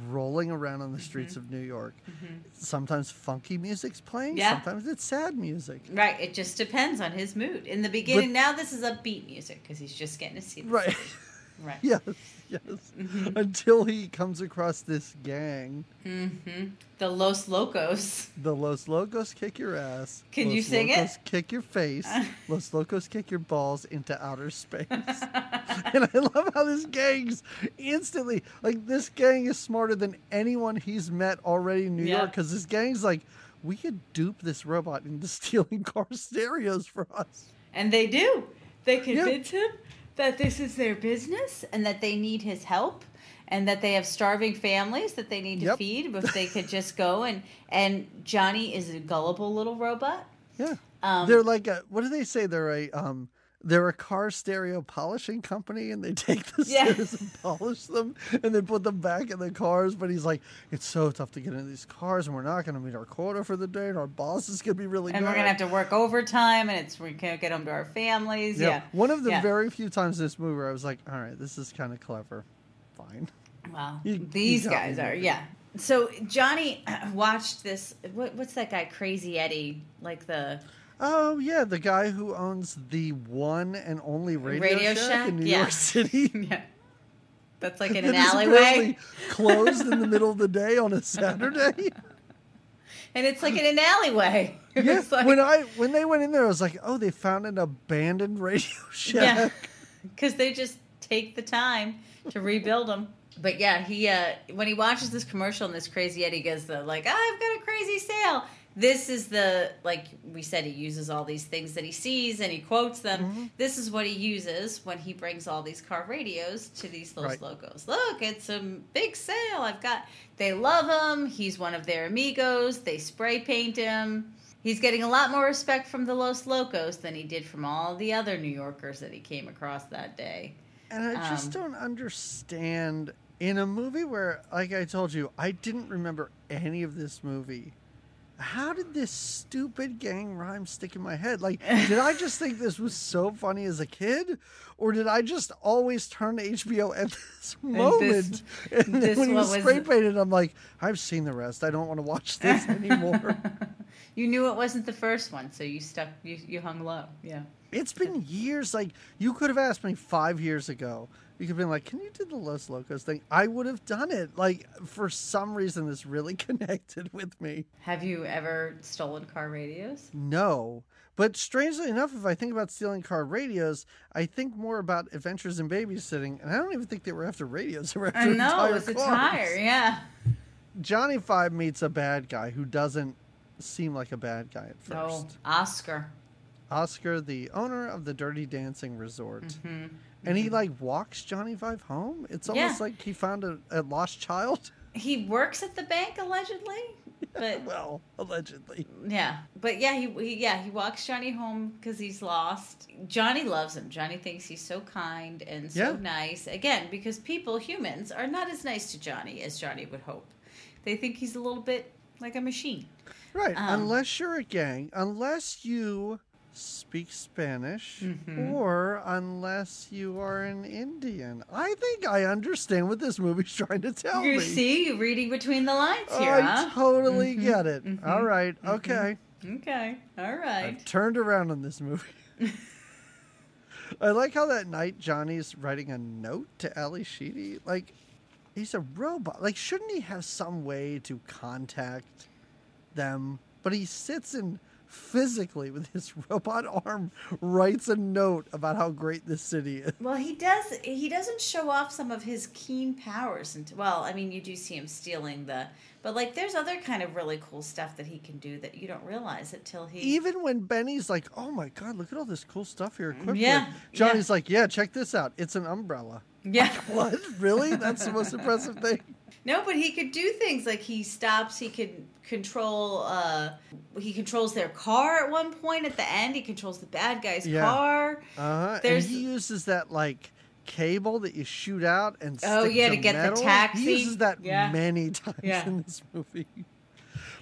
[SPEAKER 1] rolling around on the streets of New York. Sometimes funky music's playing.
[SPEAKER 2] Mm-hmm. Yeah.
[SPEAKER 1] Sometimes it's sad music.
[SPEAKER 2] Right. It just depends on his mood. In the beginning, now this is upbeat music because he's just getting to see. The
[SPEAKER 1] Right.
[SPEAKER 2] Right.
[SPEAKER 1] yes. Yes.
[SPEAKER 2] Mm-hmm.
[SPEAKER 1] Until he comes across this gang.
[SPEAKER 2] hmm The Los Locos.
[SPEAKER 1] The Los Locos kick your ass.
[SPEAKER 2] Can
[SPEAKER 1] Los
[SPEAKER 2] you sing it?
[SPEAKER 1] Locos kick your face. Los Locos kick your balls into outer space. and I love how this gang's instantly like this gang is smarter than anyone he's met already in New
[SPEAKER 2] Yeah.
[SPEAKER 1] York because this gang's like, we could dupe this robot into stealing car stereos for us.
[SPEAKER 2] And they do. They convince him that this is their business and that they need his help and that they have starving families that they need to
[SPEAKER 1] Yep.
[SPEAKER 2] feed if they could just go and and Johnny is a gullible little robot.
[SPEAKER 1] Yeah.
[SPEAKER 2] Um,
[SPEAKER 1] they're like a what do they say? They're a um they're a car stereo polishing company and they take the
[SPEAKER 2] Yeah.
[SPEAKER 1] stereos and polish them and then put them back in the cars. But he's like, it's so tough to get into these cars and we're not going to meet our quota for the day and our boss is going to be really
[SPEAKER 2] and we're gonna have to work overtime and it's we can't get home to our families. Yeah.
[SPEAKER 1] One of the
[SPEAKER 2] Yeah.
[SPEAKER 1] very few times in this movie where I was like, all right, this is kind of clever. Fine.
[SPEAKER 2] Wow.
[SPEAKER 1] You-
[SPEAKER 2] These
[SPEAKER 1] you
[SPEAKER 2] guys are, yeah. So Johnny watched this. What, what's that guy, Crazy Eddie? Like the
[SPEAKER 1] Oh, yeah. The guy who owns the one and only Radio,
[SPEAKER 2] Radio
[SPEAKER 1] Shack,
[SPEAKER 2] Shack?
[SPEAKER 1] in New
[SPEAKER 2] Yeah.
[SPEAKER 1] York City.
[SPEAKER 2] yeah. That's like in an alleyway,
[SPEAKER 1] closed in the middle of the day on a Saturday.
[SPEAKER 2] and it's like in an alleyway.
[SPEAKER 1] Yeah,
[SPEAKER 2] like-
[SPEAKER 1] when I when they went in there, I was like, "Oh, they found an abandoned radio Shack.
[SPEAKER 2] yeah, because they just take the time to rebuild them. But yeah, he uh, when he watches this commercial and this Crazy Eddie goes the like, I've got a crazy sale. This is the like we said he uses all these things that he sees and he quotes them.
[SPEAKER 1] Mm-hmm.
[SPEAKER 2] This is what he uses when he brings all these car radios to these Los
[SPEAKER 1] Right.
[SPEAKER 2] Locos. Look, it's a big sale. I've got. They love him. He's one of their amigos. They spray paint him. He's getting a lot more respect from the Los Locos than he did from all the other New Yorkers that he came across that day.
[SPEAKER 1] And I just
[SPEAKER 2] Um,
[SPEAKER 1] don't understand in a movie where, like I told you, I didn't remember any of this movie. How did this stupid gang rhyme stick in my head? Like, did I just think this was so funny as a kid, or did I just always turn to HBO at this moment? And, then
[SPEAKER 2] this
[SPEAKER 1] when he was- spray painted, I'm like, I've seen the rest. I don't want to watch this anymore.
[SPEAKER 2] you knew it wasn't the first one, so you stuck. You, you hung low. Yeah.
[SPEAKER 1] It's been years. Like you could have asked me five years ago. You could have been like, "Can you do the Los Locos thing?" I would have done it. Like for some reason, this really connected with me.
[SPEAKER 2] Have you ever stolen car radios?
[SPEAKER 1] No, but strangely enough, if I think about stealing car radios, I think more about Adventures in Babysitting, and I don't even think they were after radios. They were after
[SPEAKER 2] I know
[SPEAKER 1] entire
[SPEAKER 2] it's a tire. Yeah.
[SPEAKER 1] Johnny Five meets a bad guy who doesn't seem like a bad guy at
[SPEAKER 2] No,
[SPEAKER 1] first.
[SPEAKER 2] Oscar.
[SPEAKER 1] Oscar, the owner of the Dirty Dancing Resort.
[SPEAKER 2] Mhm.
[SPEAKER 1] And he like walks Johnny Five home. It's
[SPEAKER 2] Yeah.
[SPEAKER 1] almost like he found a, a lost child.
[SPEAKER 2] He works at the bank allegedly, but
[SPEAKER 1] well, allegedly.
[SPEAKER 2] Yeah, but yeah, he, he yeah he walks Johnny home because he's lost. Johnny loves him. Johnny thinks he's so kind and so
[SPEAKER 1] Yeah.
[SPEAKER 2] nice. Again, because people, humans, are not as nice to Johnny as Johnny would hope. They think he's a little bit like a machine.
[SPEAKER 1] Right.
[SPEAKER 2] Um,
[SPEAKER 1] unless you're a gang, unless you speak Spanish,
[SPEAKER 2] Mhm.
[SPEAKER 1] or unless you are an Indian. I think I understand what this movie's trying to tell
[SPEAKER 2] you
[SPEAKER 1] me.
[SPEAKER 2] see, you're reading between the lines here,
[SPEAKER 1] I
[SPEAKER 2] huh?
[SPEAKER 1] totally
[SPEAKER 2] Mhm,
[SPEAKER 1] get it.
[SPEAKER 2] mhm,
[SPEAKER 1] All right.
[SPEAKER 2] mhm.
[SPEAKER 1] Okay.
[SPEAKER 2] Okay, All right.
[SPEAKER 1] I
[SPEAKER 2] right.
[SPEAKER 1] turned around on this movie. I like how that night Johnny's writing a note to Ally Sheedy. Like, he's a robot. Like, shouldn't he have some way to contact them? But he sits and physically with his robot arm writes a note about how great this city is.
[SPEAKER 2] Well, he does. He doesn't show off some of his keen powers. And well, I mean, you do see him stealing the. But like, there's other kind of really cool stuff that he can do that you don't realize it till he.
[SPEAKER 1] Even when Benny's like, "Oh my god, look at all this cool stuff you're mm, equipped
[SPEAKER 2] Yeah,
[SPEAKER 1] with," Johnny's like, "Yeah, check this out. It's an umbrella."
[SPEAKER 2] yeah.
[SPEAKER 1] What? Really? That's the most impressive thing.
[SPEAKER 2] No, but he could do things like he stops. He could control. uh He controls their car at one point. At the end, he controls the bad guy's
[SPEAKER 1] Yeah.
[SPEAKER 2] car.
[SPEAKER 1] Uh huh. And he uses that like cable that you shoot out and
[SPEAKER 2] Oh, yeah, to get the taxi.
[SPEAKER 1] He uses that
[SPEAKER 2] Yeah.
[SPEAKER 1] many times
[SPEAKER 2] Yeah.
[SPEAKER 1] in this movie.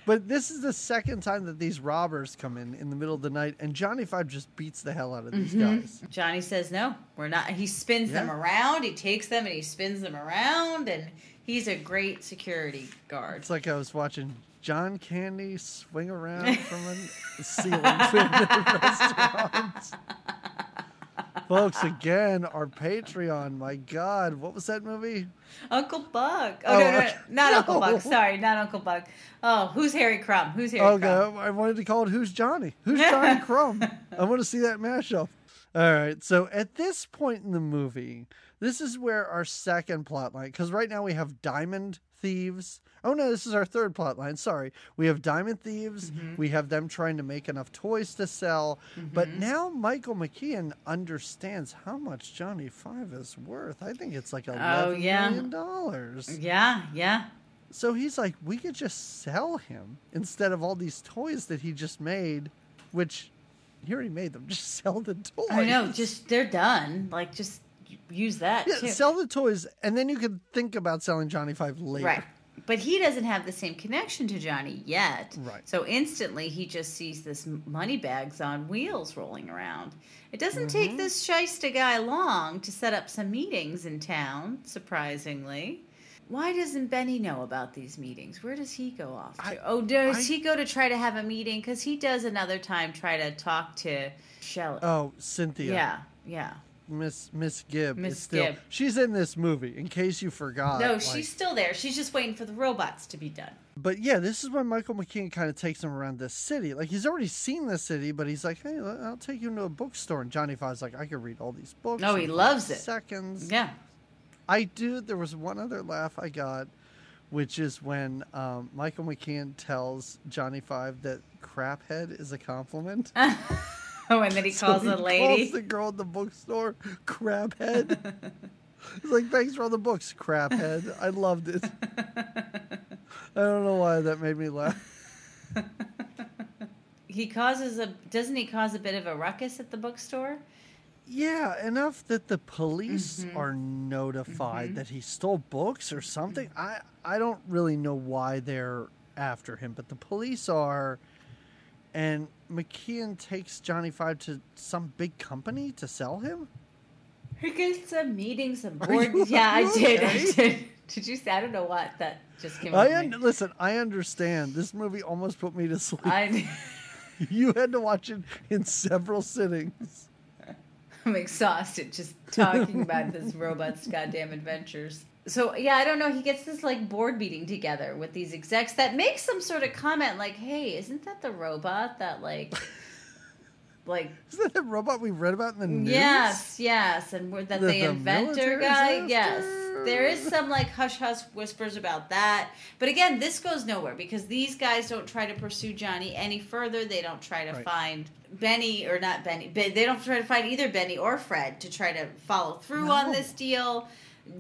[SPEAKER 1] But this is the second time that these robbers come in in the middle of the night, and Johnny Five just beats the hell out of these guys.
[SPEAKER 2] Johnny says no, we're not. He spins them around. He takes them and he spins them around, and he's a great security guard.
[SPEAKER 1] It's like I was watching John Candy swing around from a ceiling at restaurant. Folks, again, our Patreon. My God, what was that movie?
[SPEAKER 2] Uncle Buck. Oh,
[SPEAKER 1] Oh,
[SPEAKER 2] no, no,
[SPEAKER 1] okay.
[SPEAKER 2] not
[SPEAKER 1] No.
[SPEAKER 2] Uncle Buck. Sorry, not Uncle Buck. Oh, who's Harry Crumb? Who's Harry
[SPEAKER 1] Oh,
[SPEAKER 2] Crumb?
[SPEAKER 1] God, I wanted to call it Who's Johnny? Who's Johnny Crumb? I want to see that mashup. All right, so at this point in the movie, this is where our second plot line, because right now we have diamond thieves. Oh no, this is our third plot line. Sorry. We have diamond thieves.
[SPEAKER 2] Mm-hmm.
[SPEAKER 1] We have them trying to make enough toys to sell. But now Michael McKean understands how much Johnny Five is worth. I think it's like eleven million
[SPEAKER 2] Oh, yeah.
[SPEAKER 1] dollars.
[SPEAKER 2] Yeah, yeah.
[SPEAKER 1] So he's like, we could just sell him instead of all these toys that he just made, which he already made them. Just sell the toys.
[SPEAKER 2] I know. Just they're done. Like, just use that
[SPEAKER 1] yeah,
[SPEAKER 2] too.
[SPEAKER 1] sell the toys, and then you could think about selling Johnny Five later.
[SPEAKER 2] Right. But he doesn't have the same connection to Johnny yet.
[SPEAKER 1] Right.
[SPEAKER 2] So instantly he just sees this money bags on wheels rolling around. It doesn't
[SPEAKER 1] Mm-hmm.
[SPEAKER 2] take this shyster guy long to set up some meetings in town, surprisingly. Why doesn't Benny know about these meetings? Where does he go off to?
[SPEAKER 1] I-
[SPEAKER 2] oh, does
[SPEAKER 1] I-
[SPEAKER 2] he go to try to have a meeting? Because he does another time try to talk to Shelley.
[SPEAKER 1] Oh, Cynthia.
[SPEAKER 2] yeah, yeah.
[SPEAKER 1] Miss Miss Gibb.
[SPEAKER 2] Miss
[SPEAKER 1] is still,
[SPEAKER 2] Gibb.
[SPEAKER 1] She's in this movie. In case you forgot.
[SPEAKER 2] no,
[SPEAKER 1] like-
[SPEAKER 2] she's still there. She's just waiting for the robots to be done.
[SPEAKER 1] But yeah, this is when Michael McKean kind of takes him around this city. Like he's already seen the city, but he's like, "Hey, I'll take you into a bookstore." And Johnny Five's like, "I could read all these books."
[SPEAKER 2] No, he
[SPEAKER 1] in five
[SPEAKER 2] loves it.
[SPEAKER 1] Seconds.
[SPEAKER 2] Yeah.
[SPEAKER 1] I do. There was one other laugh I got, which is when um, Michael McKean tells Johnny Five that craphead is a compliment.
[SPEAKER 2] Oh, and then he
[SPEAKER 1] So
[SPEAKER 2] calls
[SPEAKER 1] he
[SPEAKER 2] a lady.
[SPEAKER 1] Calls the girl at the bookstore craphead. He's like, "Thanks for all the books, craphead." I loved it. I don't know why that made me laugh.
[SPEAKER 2] he causes a doesn't he cause a bit of a ruckus at the bookstore?
[SPEAKER 1] Yeah, enough that the police
[SPEAKER 2] Mhm.
[SPEAKER 1] are notified
[SPEAKER 2] Mhm.
[SPEAKER 1] that he stole books or something. I I don't really know why they're after him, but the police are. And McKean takes Johnny Five to some big company to sell him.
[SPEAKER 2] He gets some meetings, some
[SPEAKER 1] Are
[SPEAKER 2] board. yeah, I did. I did. Did you say? I don't know what that just came.
[SPEAKER 1] I un- listen. I understand. This movie almost put me to sleep.
[SPEAKER 2] I,
[SPEAKER 1] you had to watch it in several sittings.
[SPEAKER 2] I'm exhausted just talking about this robot's goddamn adventures. So yeah, I don't know. He gets this like board meeting together with these execs that makes some sort of comment like, "Hey, isn't that the robot that like, like
[SPEAKER 1] Is that the robot we read about in the news?
[SPEAKER 2] Yes, yes, and we're, that
[SPEAKER 1] The-
[SPEAKER 2] the, inventor guy.
[SPEAKER 1] disaster?
[SPEAKER 2] Yes, there is some like hush hush whispers about that. But again, this goes nowhere because these guys don't try to pursue Johnny any further. They don't try to
[SPEAKER 1] Right.
[SPEAKER 2] find Benny or not Benny. They don't try to find either Benny or Fred to try to follow through on this deal.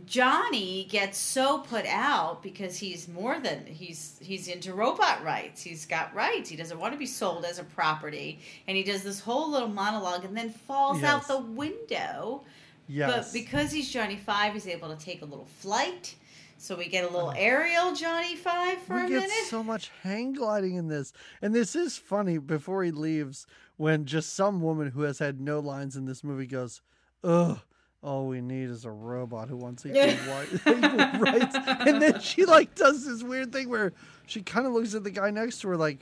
[SPEAKER 2] Johnny gets so put out because he's more than he's he's into robot rights. He's got rights. He doesn't want to be sold as a property, and he does this whole little monologue and then falls
[SPEAKER 1] Yes.
[SPEAKER 2] out the window.
[SPEAKER 1] Yes.
[SPEAKER 2] But because he's Johnny Five, he's able to take a little flight. So we get a little uh-huh. aerial Johnny Five for
[SPEAKER 1] we
[SPEAKER 2] a
[SPEAKER 1] get
[SPEAKER 2] minute.
[SPEAKER 1] so much hang gliding in this, and this is funny. Before he leaves, when just some woman who has had no lines in this movie goes, "Ugh." All we need is a robot who wants equal, white, equal rights, and then she like does this weird thing where she kind of looks at the guy next to her like,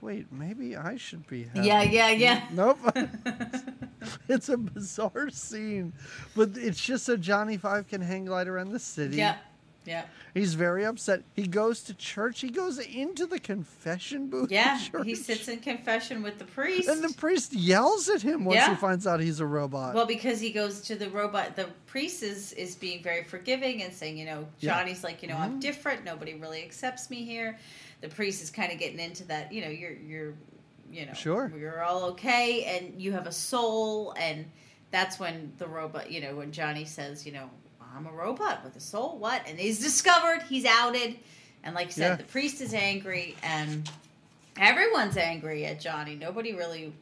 [SPEAKER 1] "Wait, maybe I should be." Having
[SPEAKER 2] Yeah, yeah, yeah.
[SPEAKER 1] Nope. it's a bizarre scene, but it's just so Johnny Five can hang glide around the city.
[SPEAKER 2] yeah. Yeah.
[SPEAKER 1] He's very upset. He goes to church. He goes into the confession booth.
[SPEAKER 2] Yeah. He sits in confession with the priest.
[SPEAKER 1] And the priest yells at him once he finds out he's a robot.
[SPEAKER 2] Well, because he goes to the robot, the priest is, is being very forgiving and saying, you know,
[SPEAKER 1] Yeah.
[SPEAKER 2] Johnny's like, you know, I'm
[SPEAKER 1] Mhm.
[SPEAKER 2] different. Nobody really accepts me here. The priest is kind of getting into that, you know, you're, you're, you know,
[SPEAKER 1] Sure.
[SPEAKER 2] you're all okay and you have a soul. And that's when the robot, you know, when Johnny says, you know, I'm a robot with a soul. What? And he's discovered, he's outed. And like you said,
[SPEAKER 1] Yeah.
[SPEAKER 2] the priest is angry and everyone's angry at Johnny. Nobody really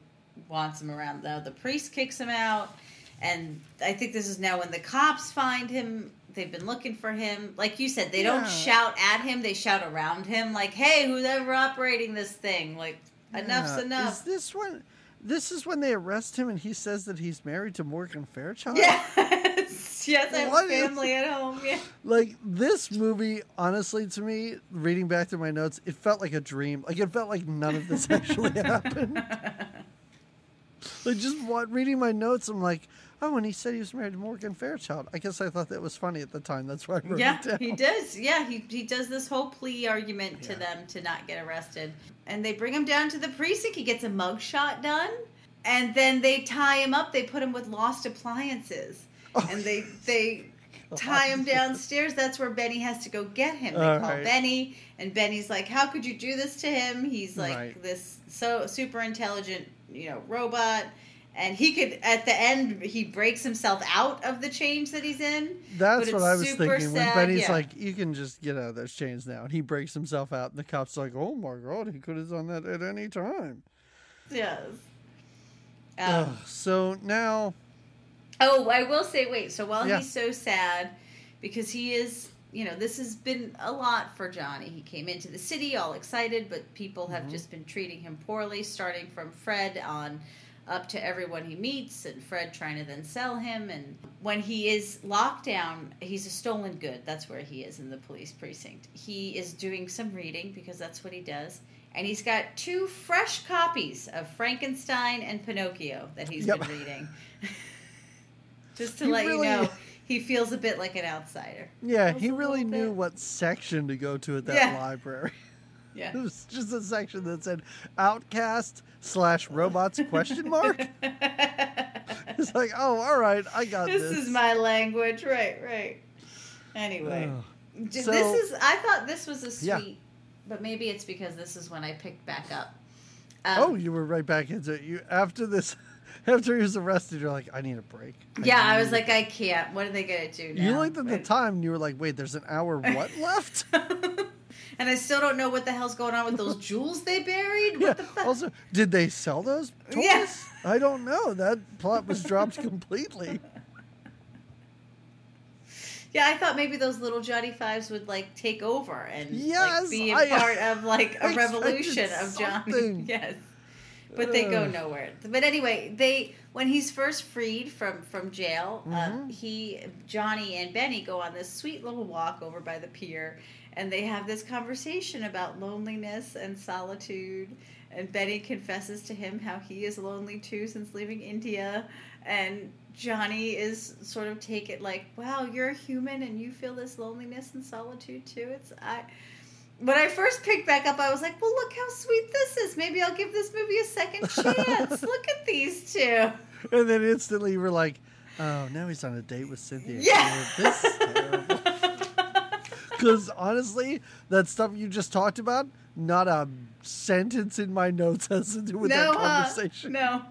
[SPEAKER 2] wants him around though. The priest kicks him out, and I think this is now when the cops find him. They've been looking for him. Like you said, they
[SPEAKER 1] Yeah.
[SPEAKER 2] don't shout at him; they shout around him. Like, "Hey, who's ever operating this thing? Like, enough's enough."
[SPEAKER 1] Is this when? This is when they arrest him and he says that he's married to Morgan Fairchild.
[SPEAKER 2] Yes, yes, I have
[SPEAKER 1] What
[SPEAKER 2] a
[SPEAKER 1] is-
[SPEAKER 2] family at home. Yeah,
[SPEAKER 1] Like this movie, honestly, to me, reading back through my notes, it felt like a dream. Like it felt like none of this actually happened. Like just what reading my notes, I'm like, oh, and he said he was married to Morgan Fairchild. I guess I thought that was funny at the time. That's why I wrote
[SPEAKER 2] yeah,
[SPEAKER 1] it down.
[SPEAKER 2] he does. Yeah, he he does this whole plea argument to
[SPEAKER 1] Yeah.
[SPEAKER 2] them to not get arrested, and they bring him down to the precinct. He gets a mugshot done, and then they tie him up. They put him with lost appliances, and they they tie him downstairs. That's where Benny has to go get him. They
[SPEAKER 1] All
[SPEAKER 2] call
[SPEAKER 1] right.
[SPEAKER 2] Benny, and Benny's like, "How could you do this to him? He's like
[SPEAKER 1] Right.
[SPEAKER 2] this so super intelligent, you know, robot." And he could, at the end, he breaks himself out of the change that he's in.
[SPEAKER 1] That's what I was thinking when
[SPEAKER 2] sad,
[SPEAKER 1] Benny's
[SPEAKER 2] yeah.
[SPEAKER 1] like, "You can just get out of those chains now," and he breaks himself out, and the cops like, "Oh my god, he could have done that at any time."
[SPEAKER 2] Yes. Um,
[SPEAKER 1] so now,
[SPEAKER 2] oh, I will say, wait. So while
[SPEAKER 1] Yeah.
[SPEAKER 2] he's so sad, because he is, you know, this has been a lot for Johnny. He came into the city all excited, but people have
[SPEAKER 1] Mhm.
[SPEAKER 2] just been treating him poorly, starting from Fred on up to everyone he meets, and Fred trying to then sell him. And when he is locked down, he's a stolen good. That's where he is in the police precinct. He is doing some reading because that's what he does. And he's got two fresh copies of Frankenstein and Pinocchio that he's
[SPEAKER 1] Yep.
[SPEAKER 2] been reading. Just to
[SPEAKER 1] He
[SPEAKER 2] let
[SPEAKER 1] really-
[SPEAKER 2] you know, he feels a bit like an outsider.
[SPEAKER 1] yeah, he really knew
[SPEAKER 2] bit.
[SPEAKER 1] what section to go to at that
[SPEAKER 2] Yeah.
[SPEAKER 1] library.
[SPEAKER 2] Yeah.
[SPEAKER 1] It was just a section that said "Outcast slash Robots?" question mark. It's like, oh, all right, I got
[SPEAKER 2] this
[SPEAKER 1] this.
[SPEAKER 2] is my language, right? Right. Anyway,
[SPEAKER 1] Ugh. So-
[SPEAKER 2] this is. I thought this was a sweet,
[SPEAKER 1] Yeah.
[SPEAKER 2] but maybe it's because this is when I picked back up. Um,
[SPEAKER 1] oh, you were right back into it. You after this, after he was arrested, you're like, I need a break.
[SPEAKER 2] yeah, I was like, I can't. What are they gonna do now?
[SPEAKER 1] You looked at the time and you were like, wait, there's an hour what left?
[SPEAKER 2] and I still don't know what the hell's going on with those jewels they buried.
[SPEAKER 1] yeah.
[SPEAKER 2] What the fuck?
[SPEAKER 1] Also, did they sell those toys?
[SPEAKER 2] Yeah.
[SPEAKER 1] I don't know. That plot was dropped completely.
[SPEAKER 2] Yeah, I thought maybe those little Johnny Fives would like take over and
[SPEAKER 1] Yes,
[SPEAKER 2] like, be a
[SPEAKER 1] I-
[SPEAKER 2] part of like
[SPEAKER 1] I
[SPEAKER 2] a revolution
[SPEAKER 1] expected
[SPEAKER 2] of Johnny. yes, but they go nowhere. But anyway, they when he's first freed from from jail, um,
[SPEAKER 1] Mhm.
[SPEAKER 2] he Johnny and Benny go on this sweet little walk over by the pier, and they have this conversation about loneliness and solitude. And Benny confesses to him how he is lonely too since leaving India, and Johnny is sort of take it like, "Wow, you're a human and you feel this loneliness and solitude too." It's I. When I first picked back up, I was like, "Well, look how sweet this is. Maybe I'll give this movie a second chance. look at these two.
[SPEAKER 1] And then instantly you were like, oh, now he's on a date with Cynthia.
[SPEAKER 2] Yeah.
[SPEAKER 1] This is terrible. Because honestly, that stuff you just talked about, not a sentence in my notes has to do with
[SPEAKER 2] no,
[SPEAKER 1] that
[SPEAKER 2] huh?
[SPEAKER 1] conversation.
[SPEAKER 2] no.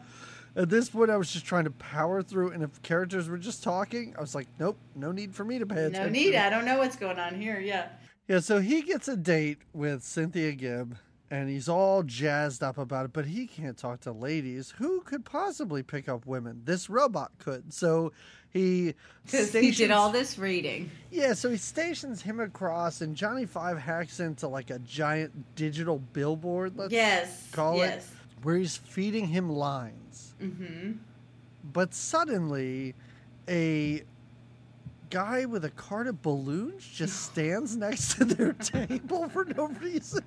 [SPEAKER 1] At this point, I was just trying to power through, and if characters were just talking, I was like, nope, no need for me to pay attention.
[SPEAKER 2] No need. I don't know what's going on here. Yeah.
[SPEAKER 1] Yeah, so he gets a date with Cynthia Gibb, and he's all jazzed up about it, but he can't talk to ladies. Who could possibly pick up women? This robot could. So he
[SPEAKER 2] Because he did all this reading.
[SPEAKER 1] Yeah, so he stations him across, and Johnny Five hacks into like a giant digital billboard. Let's
[SPEAKER 2] yes.
[SPEAKER 1] call
[SPEAKER 2] yes.
[SPEAKER 1] it where he's feeding him lines.
[SPEAKER 2] Mm-hmm.
[SPEAKER 1] But suddenly, a guy with a cart of balloons just stands next to their table for no reason.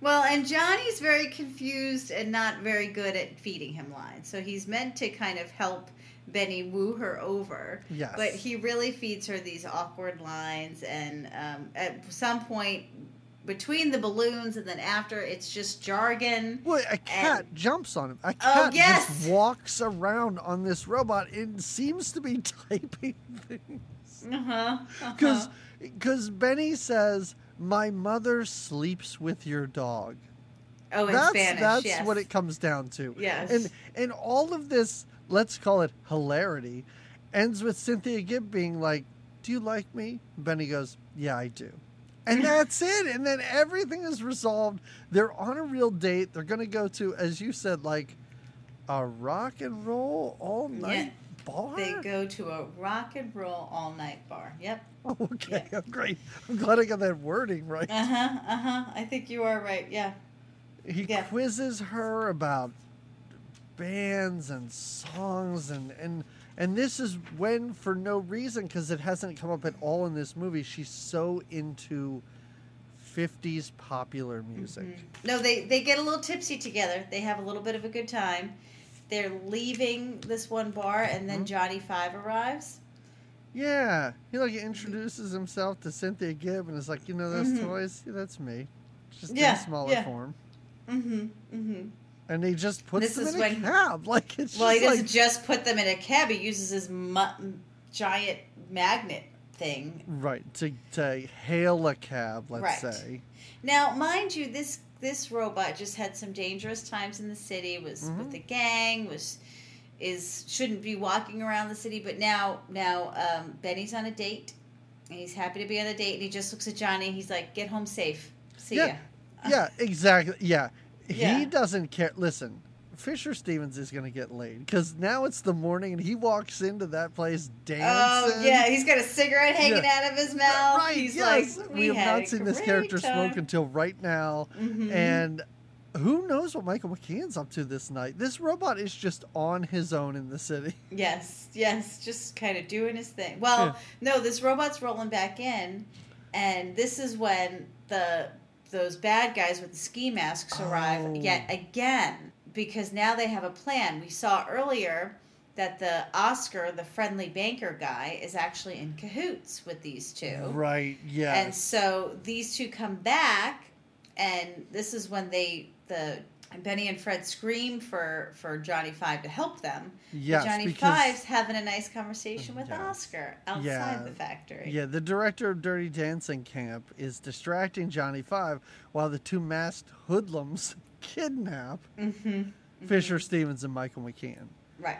[SPEAKER 2] Well, and Johnny's very confused and not very good at feeding him lines. So he's meant to kind of help Benny woo her over.
[SPEAKER 1] Yes.
[SPEAKER 2] But he really feeds her these awkward lines, and um, at some point between the balloons and then after, it's just jargon.
[SPEAKER 1] Well, a cat jumps on him. A
[SPEAKER 2] Oh,
[SPEAKER 1] cat
[SPEAKER 2] yes.
[SPEAKER 1] just walks around on this robot and seems to be typing things.
[SPEAKER 2] Uh-huh.
[SPEAKER 1] Because
[SPEAKER 2] uh-huh.
[SPEAKER 1] cause Benny says, My mother sleeps with your dog.
[SPEAKER 2] Oh, in
[SPEAKER 1] that's
[SPEAKER 2] Spanish.
[SPEAKER 1] that's
[SPEAKER 2] yes.
[SPEAKER 1] what it comes down to.
[SPEAKER 2] Yes.
[SPEAKER 1] And and all of this, let's call it hilarity, ends with Cynthia Gibb being like, "Do you like me?" Benny goes, "Yeah, I do." And that's it. And then everything is resolved. They're on a real date. They're going to go to, as you said, like a rock and roll all night bar.
[SPEAKER 2] They go to a rock and roll all night bar. Yep.
[SPEAKER 1] Oh, okay, great. I'm glad I got that wording right.
[SPEAKER 2] Uh huh. Uh huh. I think you are right. Yeah.
[SPEAKER 1] he
[SPEAKER 2] Yeah.
[SPEAKER 1] quizzes her about bands and songs and and and this is when for no reason because it hasn't come up at all in this movie she's so into 50s popular music
[SPEAKER 2] Mhm. No, they they get a little tipsy together. They have a little bit of a good time. They're leaving this one bar, and then
[SPEAKER 1] Mhm.
[SPEAKER 2] Johnny Five arrives.
[SPEAKER 1] yeah he like introduces himself to cynthia gibb and is like you know those
[SPEAKER 2] Mhm.
[SPEAKER 1] toys yeah, that's me just
[SPEAKER 2] Yeah,
[SPEAKER 1] in smaller
[SPEAKER 2] yeah.
[SPEAKER 1] form
[SPEAKER 2] Mm-hmm. Mm-hmm.
[SPEAKER 1] And he just puts
[SPEAKER 2] This
[SPEAKER 1] them in a cab like it's
[SPEAKER 2] Well, he doesn't
[SPEAKER 1] like
[SPEAKER 2] just put them in a cab. He uses his mu- giant magnet thing.
[SPEAKER 1] right to to hail a cab let's
[SPEAKER 2] Right.
[SPEAKER 1] say
[SPEAKER 2] Now, mind you, this this robot just had some dangerous times in the city. Was
[SPEAKER 1] Mhm.
[SPEAKER 2] with the gang. Was is shouldn't be walking around the city. But now now um, Benny's on a date, and he's happy to be on a date. And he just looks at Johnny. and He's like, "Get home safe. See
[SPEAKER 1] Yeah.
[SPEAKER 2] ya."
[SPEAKER 1] yeah, exactly. Yeah.
[SPEAKER 2] Yeah.
[SPEAKER 1] He doesn't care. Listen, Fisher Stevens is going to get laid because now it's the morning and he walks into that place dancing.
[SPEAKER 2] Oh yeah, he's got a cigarette hanging
[SPEAKER 1] Yeah.
[SPEAKER 2] out of his mouth.
[SPEAKER 1] Right,
[SPEAKER 2] he's
[SPEAKER 1] yes.
[SPEAKER 2] like,
[SPEAKER 1] we have
[SPEAKER 2] had
[SPEAKER 1] not seen this character
[SPEAKER 2] time."
[SPEAKER 1] smoke until right now.
[SPEAKER 2] Mhm.
[SPEAKER 1] And who knows what Michael McKean's up to this night? This robot is just on his own in the city.
[SPEAKER 2] Yes, yes, just kind of doing his thing. Well,
[SPEAKER 1] Yeah.
[SPEAKER 2] no, this robot's rolling back in, and this is when the those bad guys with the ski masks arrive
[SPEAKER 1] Oh.
[SPEAKER 2] yet again because now they have a plan. We saw earlier that the Oscar, the friendly banker guy, is actually in cahoots with these two.
[SPEAKER 1] Right, yeah.
[SPEAKER 2] And so these two come back, and this is when they the Benny and Fred scream for for Johnny Five to help them.
[SPEAKER 1] yes,
[SPEAKER 2] Johnny Five's having a nice conversation with
[SPEAKER 1] Yes.
[SPEAKER 2] Oscar outside
[SPEAKER 1] Yeah.
[SPEAKER 2] the factory.
[SPEAKER 1] Yeah, the director of Dirty Dancing Camp is distracting Johnny Five while the two masked hoodlums kidnap
[SPEAKER 2] Mm-hmm.
[SPEAKER 1] Fisher Stevens and Michael McKean.
[SPEAKER 2] Right.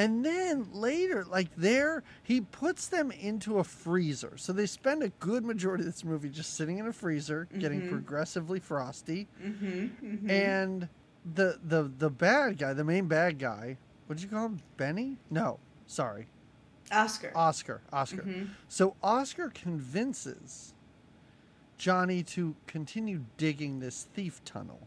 [SPEAKER 1] And then later, like there, he puts them into a freezer. So they spend a good majority of this movie just sitting in a freezer, getting
[SPEAKER 2] Mhm.
[SPEAKER 1] progressively frosty.
[SPEAKER 2] Mm-hmm. mm-hmm.
[SPEAKER 1] And the the the bad guy, the main bad guy, what did you call him? Benny? No, sorry,
[SPEAKER 2] Oscar.
[SPEAKER 1] Oscar. Oscar.
[SPEAKER 2] Mhm.
[SPEAKER 1] So Oscar convinces Johnny to continue digging this thief tunnel.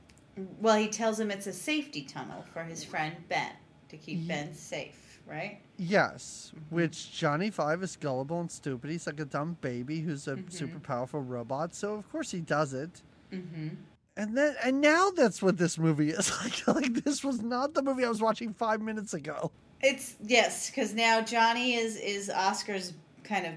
[SPEAKER 2] Well, he tells him it's a safety tunnel for his friend Ben to keep Ben safe. Right.
[SPEAKER 1] Yes, which Johnny Five is gullible and stupid. He's like a dumb baby who's a
[SPEAKER 2] Mhm.
[SPEAKER 1] super powerful robot. So of course he does it.
[SPEAKER 2] Mm-hmm.
[SPEAKER 1] And then and now that's what this movie is like. Like this was not the movie I was watching five minutes ago.
[SPEAKER 2] It's yes, because now Johnny is is Oscar's kind of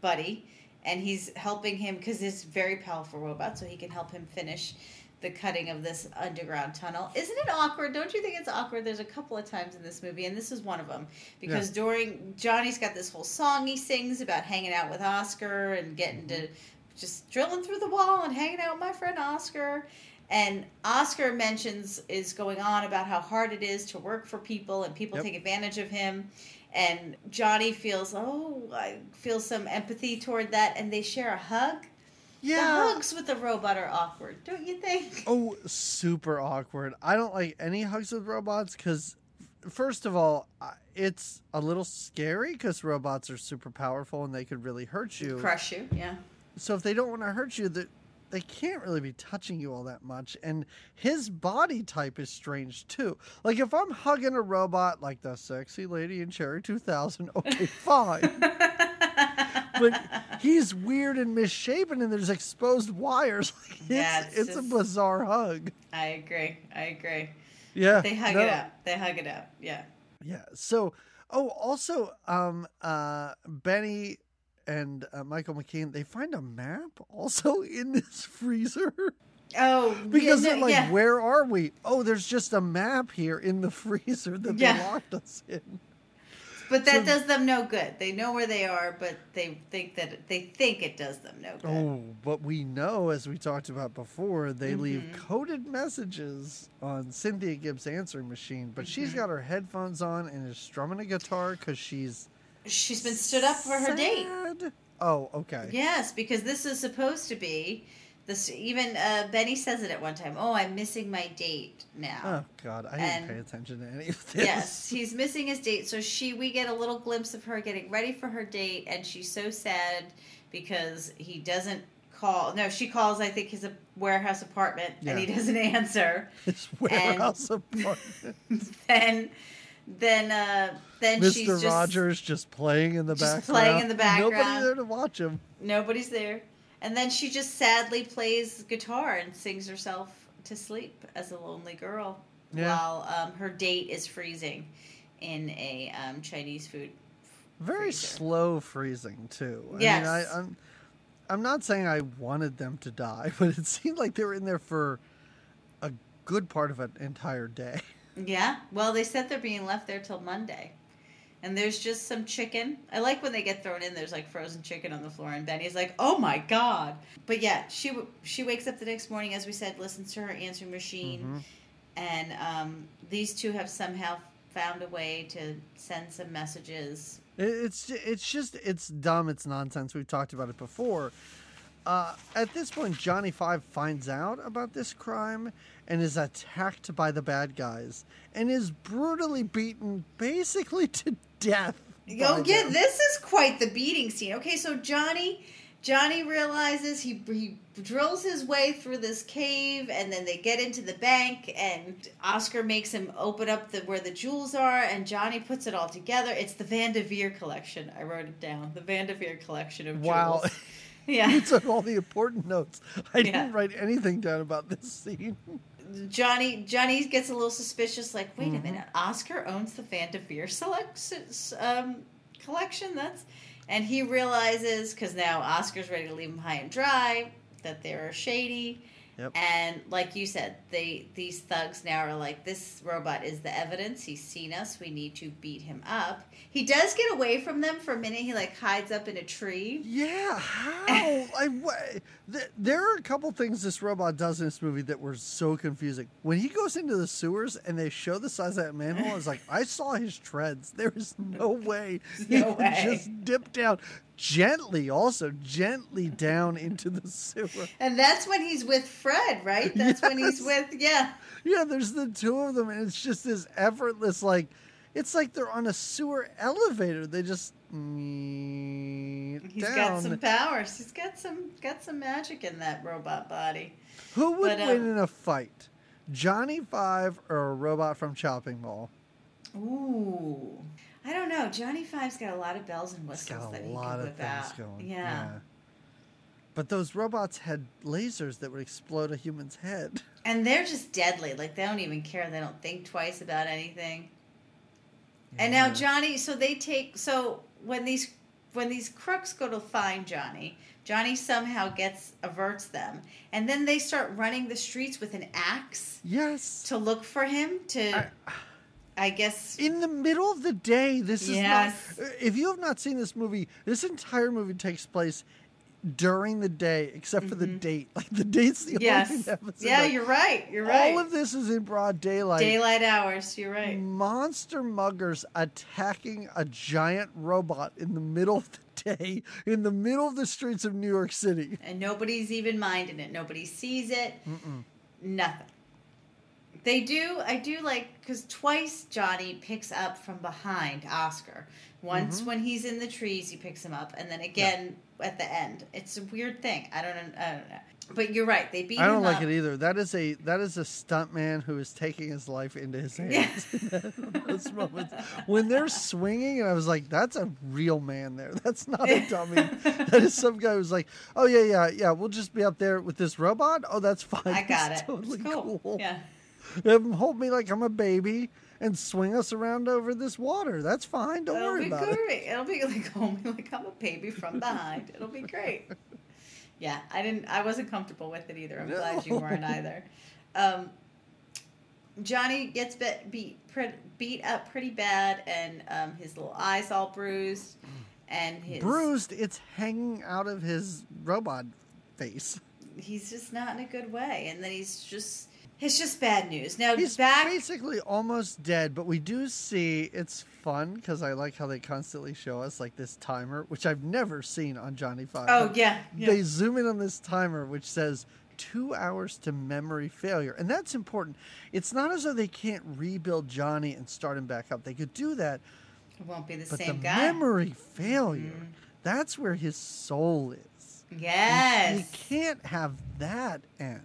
[SPEAKER 2] buddy, and he's helping him because he's very powerful robot, so he can help him finish the cutting of this underground tunnel. Isn't it awkward? Don't you think it's awkward? There's a couple of times in this movie, and this is one of them because during Johnny's got this whole song he sings about hanging out with Oscar and getting to mm-hmm. just drilling through the wall and hanging out with my friend Oscar. And Oscar mentions is going on about how hard it is to work for people and people
[SPEAKER 1] Yep.
[SPEAKER 2] take advantage of him. And Johnny feels, oh, I feel some empathy toward that. And they share a hug. The hugs with the robot are awkward, don't you think?
[SPEAKER 1] Oh, super awkward. I don't like any hugs with robots because, first of all, it's a little scary because robots are super powerful and they could really hurt you.
[SPEAKER 2] Crush you, yeah.
[SPEAKER 1] So if they don't want to hurt you, they, they can't really be touching you all that much. And his body type is strange too. Like if I'm hugging a robot like the sexy lady in Cherry 2000, okay, fine. But he's weird and misshapen and there's exposed wires. Like, it's
[SPEAKER 2] Yeah,
[SPEAKER 1] it's,
[SPEAKER 2] it's
[SPEAKER 1] a bizarre hug.
[SPEAKER 2] I agree. I agree.
[SPEAKER 1] Yeah.
[SPEAKER 2] They hug
[SPEAKER 1] no,
[SPEAKER 2] it out. They hug it out. Yeah.
[SPEAKER 1] Yeah. So Oh, also, um, uh, Benny and uh, Michael McKean, they find a map also in this freezer.
[SPEAKER 2] Oh,
[SPEAKER 1] Because
[SPEAKER 2] yeah,
[SPEAKER 1] they're like,
[SPEAKER 2] yeah.
[SPEAKER 1] where are we? Oh, there's just a map here in the freezer that
[SPEAKER 2] Yeah.
[SPEAKER 1] they locked us in.
[SPEAKER 2] But that
[SPEAKER 1] So-
[SPEAKER 2] does them no good. They know where they are, but they think that they think it does them no good.
[SPEAKER 1] Oh, but we know, as we talked about before, they leave
[SPEAKER 2] Mhm.
[SPEAKER 1] coded messages on Cynthia Gibbs' answering machine. But she's
[SPEAKER 2] Mhm.
[SPEAKER 1] got her headphones on and is strumming a guitar because she's
[SPEAKER 2] She's been stood up for her date.
[SPEAKER 1] Oh, okay.
[SPEAKER 2] Yes, because this is supposed to be this. Even uh, Benny says it at one time. Oh, I'm missing my date now.
[SPEAKER 1] Oh God, I didn't pay attention to any of this.
[SPEAKER 2] Yes, he's missing his date. So she, we get a little glimpse of her getting ready for her date, and she's so sad because he doesn't call. No, she calls. I think his a warehouse apartment, and he doesn't answer.
[SPEAKER 1] It's warehouse apartment.
[SPEAKER 2] then, then, uh, then she's
[SPEAKER 1] Mr.
[SPEAKER 2] just
[SPEAKER 1] Rogers just playing in the
[SPEAKER 2] just
[SPEAKER 1] background.
[SPEAKER 2] playing in the
[SPEAKER 1] Nobody
[SPEAKER 2] background.
[SPEAKER 1] there to watch him.
[SPEAKER 2] nobody's there, and then she just sadly plays guitar and sings herself to sleep as a lonely girl
[SPEAKER 1] Yeah.
[SPEAKER 2] while um, her date is freezing in a um, Chinese food
[SPEAKER 1] Very
[SPEAKER 2] freezer.
[SPEAKER 1] slow freezing too. I
[SPEAKER 2] Yes.
[SPEAKER 1] mean, I, I'm, I'm not saying I wanted them to die, but it seemed like they were in there for a good part of an entire day.
[SPEAKER 2] Yeah. Well, they said they're being left there till Monday. And there's just some chicken. I like when they get thrown in. There's like frozen chicken on the floor, and Benny's like, "Oh my god!" But yeah, she w- she wakes up the next morning, as we said, listens to her answering machine,
[SPEAKER 1] Mhm.
[SPEAKER 2] and um, these two have somehow found a way to send some messages.
[SPEAKER 1] It's it's just it's dumb. It's nonsense. We've talked about it before. Uh, at this point, Johnny Five finds out about this crime and is attacked by the bad guys and is brutally beaten, basically to death.
[SPEAKER 2] Oh yeah,
[SPEAKER 1] them.
[SPEAKER 2] this is quite the beating scene. Okay, so Johnny Johnny realizes he he drills his way through this cave and then they get into the bank and Oscar makes him open up the where the jewels are and Johnny puts it all together. It's the Van de Veer collection. I wrote it down. The Van de Veer collection of jewels. Wow. Yeah.
[SPEAKER 1] you took all the important notes. I
[SPEAKER 2] Yeah.
[SPEAKER 1] didn't write anything down about this scene.
[SPEAKER 2] Johnny Johnny gets a little suspicious. Like, wait
[SPEAKER 1] Mhm.
[SPEAKER 2] a minute, Oscar owns the Van de Veer select um, collection. That's and he realizes because now Oscar's ready to leave him high and dry that they're shady.
[SPEAKER 1] Yep.
[SPEAKER 2] And like you said, they these thugs now are like, this robot is the evidence. He's seen us. We need to beat him up. He does get away from them for a minute. He like hides up in a tree.
[SPEAKER 1] Yeah, how? I th- there are a couple things this robot does in this movie that were so confusing. When he goes into the sewers and they show the size of that manhole, I was like, I saw his treads. There is no way he
[SPEAKER 2] No
[SPEAKER 1] could
[SPEAKER 2] way.
[SPEAKER 1] just dip down gently, also gently down into the sewer.
[SPEAKER 2] And that's when he's with Fred, right? That's when he's with yeah.
[SPEAKER 1] Yeah, there's the two of them, and it's just this effortless, like, it's like they're on a sewer elevator. They just
[SPEAKER 2] He's
[SPEAKER 1] down.
[SPEAKER 2] got some powers. He's got some got some magic in that robot body.
[SPEAKER 1] Who would
[SPEAKER 2] But, um,
[SPEAKER 1] win in a fight? Johnny Five or a robot from Chopping Mall?
[SPEAKER 2] Ooh. I don't know. Johnny Five's got a lot of bells and
[SPEAKER 1] He's
[SPEAKER 2] whistles
[SPEAKER 1] got
[SPEAKER 2] that
[SPEAKER 1] a
[SPEAKER 2] he
[SPEAKER 1] lot
[SPEAKER 2] can
[SPEAKER 1] of things
[SPEAKER 2] out.
[SPEAKER 1] going.
[SPEAKER 2] Yeah.
[SPEAKER 1] But those robots had lasers that would explode a human's head.
[SPEAKER 2] And they're just deadly. Like they don't even care. They don't think twice about anything. And now Johnny, so they take so when these when these crooks go to find Johnny, Johnny somehow gets averts them, and then they start running the streets with an axe
[SPEAKER 1] Yes.
[SPEAKER 2] to look for him. To
[SPEAKER 1] I-
[SPEAKER 2] I guess
[SPEAKER 1] in the middle of the day, this is not. If you have not seen this movie, this entire movie takes place during the day, except for the
[SPEAKER 2] Mhm.
[SPEAKER 1] date. Like the date's the
[SPEAKER 2] yes,
[SPEAKER 1] only thing that happens. at
[SPEAKER 2] yeah,
[SPEAKER 1] night.
[SPEAKER 2] you're right. You're right.
[SPEAKER 1] All of this is in broad daylight.
[SPEAKER 2] Daylight hours. You're right.
[SPEAKER 1] Monster muggers attacking a giant robot in the middle of the day, in the middle of the streets of New York City.
[SPEAKER 2] And nobody's even minding it. Nobody sees it.
[SPEAKER 1] Mm-mm.
[SPEAKER 2] Nothing. They do. I do like because twice Johnny picks up from behind Oscar. Once
[SPEAKER 1] Mhm.
[SPEAKER 2] when he's in the trees, he picks him up, and then again at the end. It's a weird thing. I don't. know- I don't know. But you're right. They beat
[SPEAKER 1] I don't like
[SPEAKER 2] up.
[SPEAKER 1] it either. That is a that is a stunt man who is taking his life into his hands. in those moments when they're swinging, and I was like, "That's a real man there. That's not a dummy. that is some guy who's like, oh yeah, yeah, yeah. We'll just be up there with this robot. Oh, that's fine.
[SPEAKER 2] I got
[SPEAKER 1] It's
[SPEAKER 2] it.
[SPEAKER 1] Totally
[SPEAKER 2] it's cool.
[SPEAKER 1] cool.
[SPEAKER 2] Yeah.
[SPEAKER 1] Hold me like I'm a baby and swing us around over this water. That's fine. Don't
[SPEAKER 2] It'll
[SPEAKER 1] worry
[SPEAKER 2] be
[SPEAKER 1] about it.
[SPEAKER 2] great. It'll be like hold me like I'm a baby from behind. It'll be great. Yeah, I didn't. I wasn't comfortable with it either. I'm glad you weren't either. Um, Johnny gets bit, beat beat up pretty bad, and um, his little eyes all bruised, and his
[SPEAKER 1] Bruised, it's hanging out of his robot face.
[SPEAKER 2] He's just not in a good way, and then he's just. It's just bad news. Now
[SPEAKER 1] He's
[SPEAKER 2] back.
[SPEAKER 1] basically almost dead, but we do see it's fun because I like how they constantly show us like this timer, which I've never seen on Johnny Five.
[SPEAKER 2] Oh yeah, yeah.
[SPEAKER 1] They zoom in on this timer, which says two hours to memory failure, and that's important. It's not as though they can't rebuild Johnny and start him back up. They could do that,
[SPEAKER 2] It won't be the
[SPEAKER 1] but
[SPEAKER 2] same
[SPEAKER 1] the
[SPEAKER 2] guy.
[SPEAKER 1] memory failure,
[SPEAKER 2] Mhm.
[SPEAKER 1] that's where his soul is.
[SPEAKER 2] Yes.
[SPEAKER 1] You can't have that end.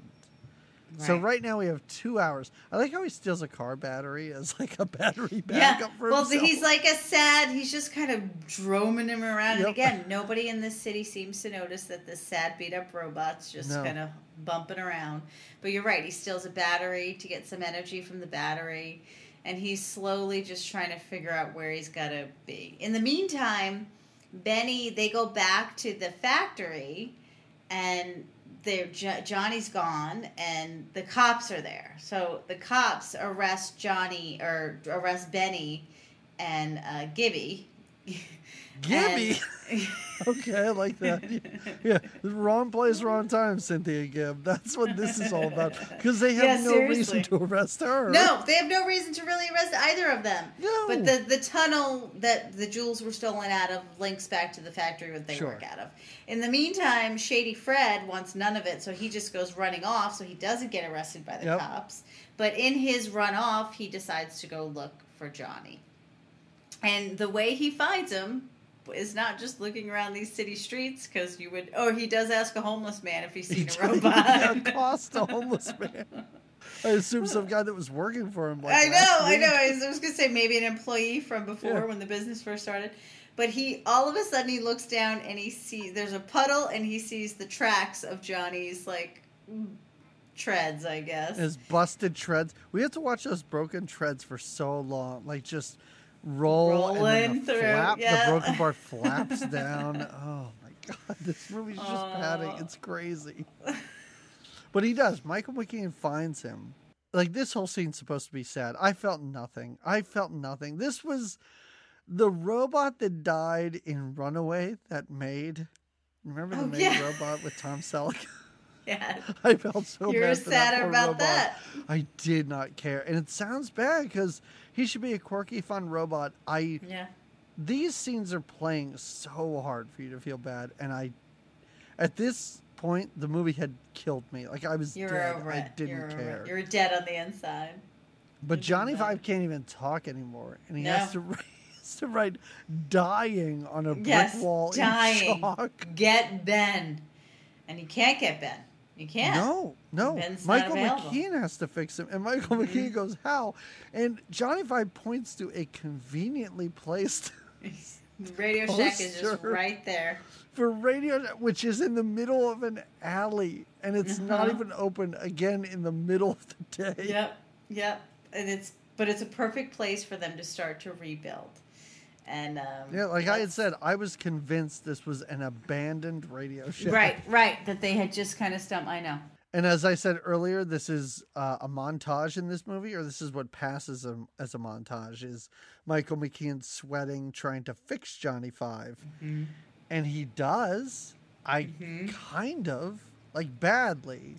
[SPEAKER 1] So right now we have two hours. I like how he steals a car battery as like a battery
[SPEAKER 2] Yeah.
[SPEAKER 1] backup for
[SPEAKER 2] Well,
[SPEAKER 1] himself.
[SPEAKER 2] he's like a sad. He's just kind of droning him around. And again, nobody in this city seems to notice that this sad, beat up robot's just
[SPEAKER 1] No.
[SPEAKER 2] kind of bumping around. But you're right. He steals a battery to get some energy from the battery, and he's slowly just trying to figure out where he's got to be. In the meantime, Benny, they go back to the factory, and they're Johnny's gone, and the cops are there. So the cops arrest Johnny or arrest Benny and uh, Gibby.
[SPEAKER 1] Gibby.
[SPEAKER 2] And-
[SPEAKER 1] okay, I like that. Yeah, wrong place, wrong time, Cynthia Gibb. That's what this is all about. Because they have
[SPEAKER 2] Yeah,
[SPEAKER 1] no
[SPEAKER 2] seriously.
[SPEAKER 1] reason to arrest her.
[SPEAKER 2] No, they have no reason to really arrest either of them.
[SPEAKER 1] No.
[SPEAKER 2] But the, the tunnel that the jewels were stolen out of links back to the factory that they
[SPEAKER 1] Sure.
[SPEAKER 2] work out of. In the meantime, Shady Fred wants none of it, so he just goes running off, so he doesn't get arrested by the
[SPEAKER 1] Yep.
[SPEAKER 2] cops. But in his run off, he decides to go look for Johnny. And the way he finds him is not just looking around these city streets, because you would. Oh, he does ask a homeless man if he's
[SPEAKER 1] He
[SPEAKER 2] seen a robot.
[SPEAKER 1] yeah, cost a homeless man. I assume some guy that was working for him. Like
[SPEAKER 2] I know, I know. I was, I was gonna say maybe an employee from before
[SPEAKER 1] Yeah.
[SPEAKER 2] when the business first started. But he all of a sudden he looks down and he sees there's a puddle and he sees the tracks of Johnny's like treads, I guess.
[SPEAKER 1] His busted treads. We have to watch those broken treads for so long. Like just roll and
[SPEAKER 2] Rolling
[SPEAKER 1] the
[SPEAKER 2] through,
[SPEAKER 1] flap,
[SPEAKER 2] yeah.
[SPEAKER 1] the broken part flaps down. Oh my god, this movie's just padding. It's crazy. But he does. Michael McKean finds him. Like this whole scene's supposed to be sad. I felt nothing. I felt nothing. This was the robot that died in Runaway that made. Remember the
[SPEAKER 2] Oh,
[SPEAKER 1] maid
[SPEAKER 2] yeah.
[SPEAKER 1] robot with Tom Selleck?
[SPEAKER 2] yeah.
[SPEAKER 1] I felt so
[SPEAKER 2] You're
[SPEAKER 1] bad for that
[SPEAKER 2] sadder
[SPEAKER 1] poor
[SPEAKER 2] about
[SPEAKER 1] robot.
[SPEAKER 2] that.
[SPEAKER 1] I did not care, and it sounds bad because he should be a quirky, fun robot. I
[SPEAKER 2] Yeah.
[SPEAKER 1] these scenes are playing so hard for you to feel bad, and I, at this point, the movie had killed me. Like I was
[SPEAKER 2] You're
[SPEAKER 1] dead.
[SPEAKER 2] over
[SPEAKER 1] I didn't
[SPEAKER 2] You're
[SPEAKER 1] care.
[SPEAKER 2] You're dead on the inside.
[SPEAKER 1] But
[SPEAKER 2] Didn't
[SPEAKER 1] Johnny. Five can't even talk anymore, and he
[SPEAKER 2] No.
[SPEAKER 1] has to write, to write dying on a brick
[SPEAKER 2] Yes,
[SPEAKER 1] wall
[SPEAKER 2] dying. Get Ben. And you can't get Ben. You can't.
[SPEAKER 1] No, no.
[SPEAKER 2] Ben's
[SPEAKER 1] Michael. McKean has to fix him, and Michael
[SPEAKER 2] Mhm.
[SPEAKER 1] McKean goes, "How?" And Johnny Five points to a conveniently placed
[SPEAKER 2] Radio Shack is just right there.
[SPEAKER 1] for radio, which is in the middle of an alley, and it's not
[SPEAKER 2] Uh-huh.
[SPEAKER 1] even open again in the middle of the day.
[SPEAKER 2] Yep, yep. And it's but it's a perfect place for them to start to rebuild. And um,
[SPEAKER 1] Yeah, like I had said, I was convinced this was an abandoned radio show.
[SPEAKER 2] right, right, that they had just kind of stumped. I know.
[SPEAKER 1] And as I said earlier, this is uh, a montage in this movie, or this is what passes a, as a montage: is Michael McKean sweating, trying to fix Johnny 5 and he does. I
[SPEAKER 2] Mhm.
[SPEAKER 1] kind of like badly,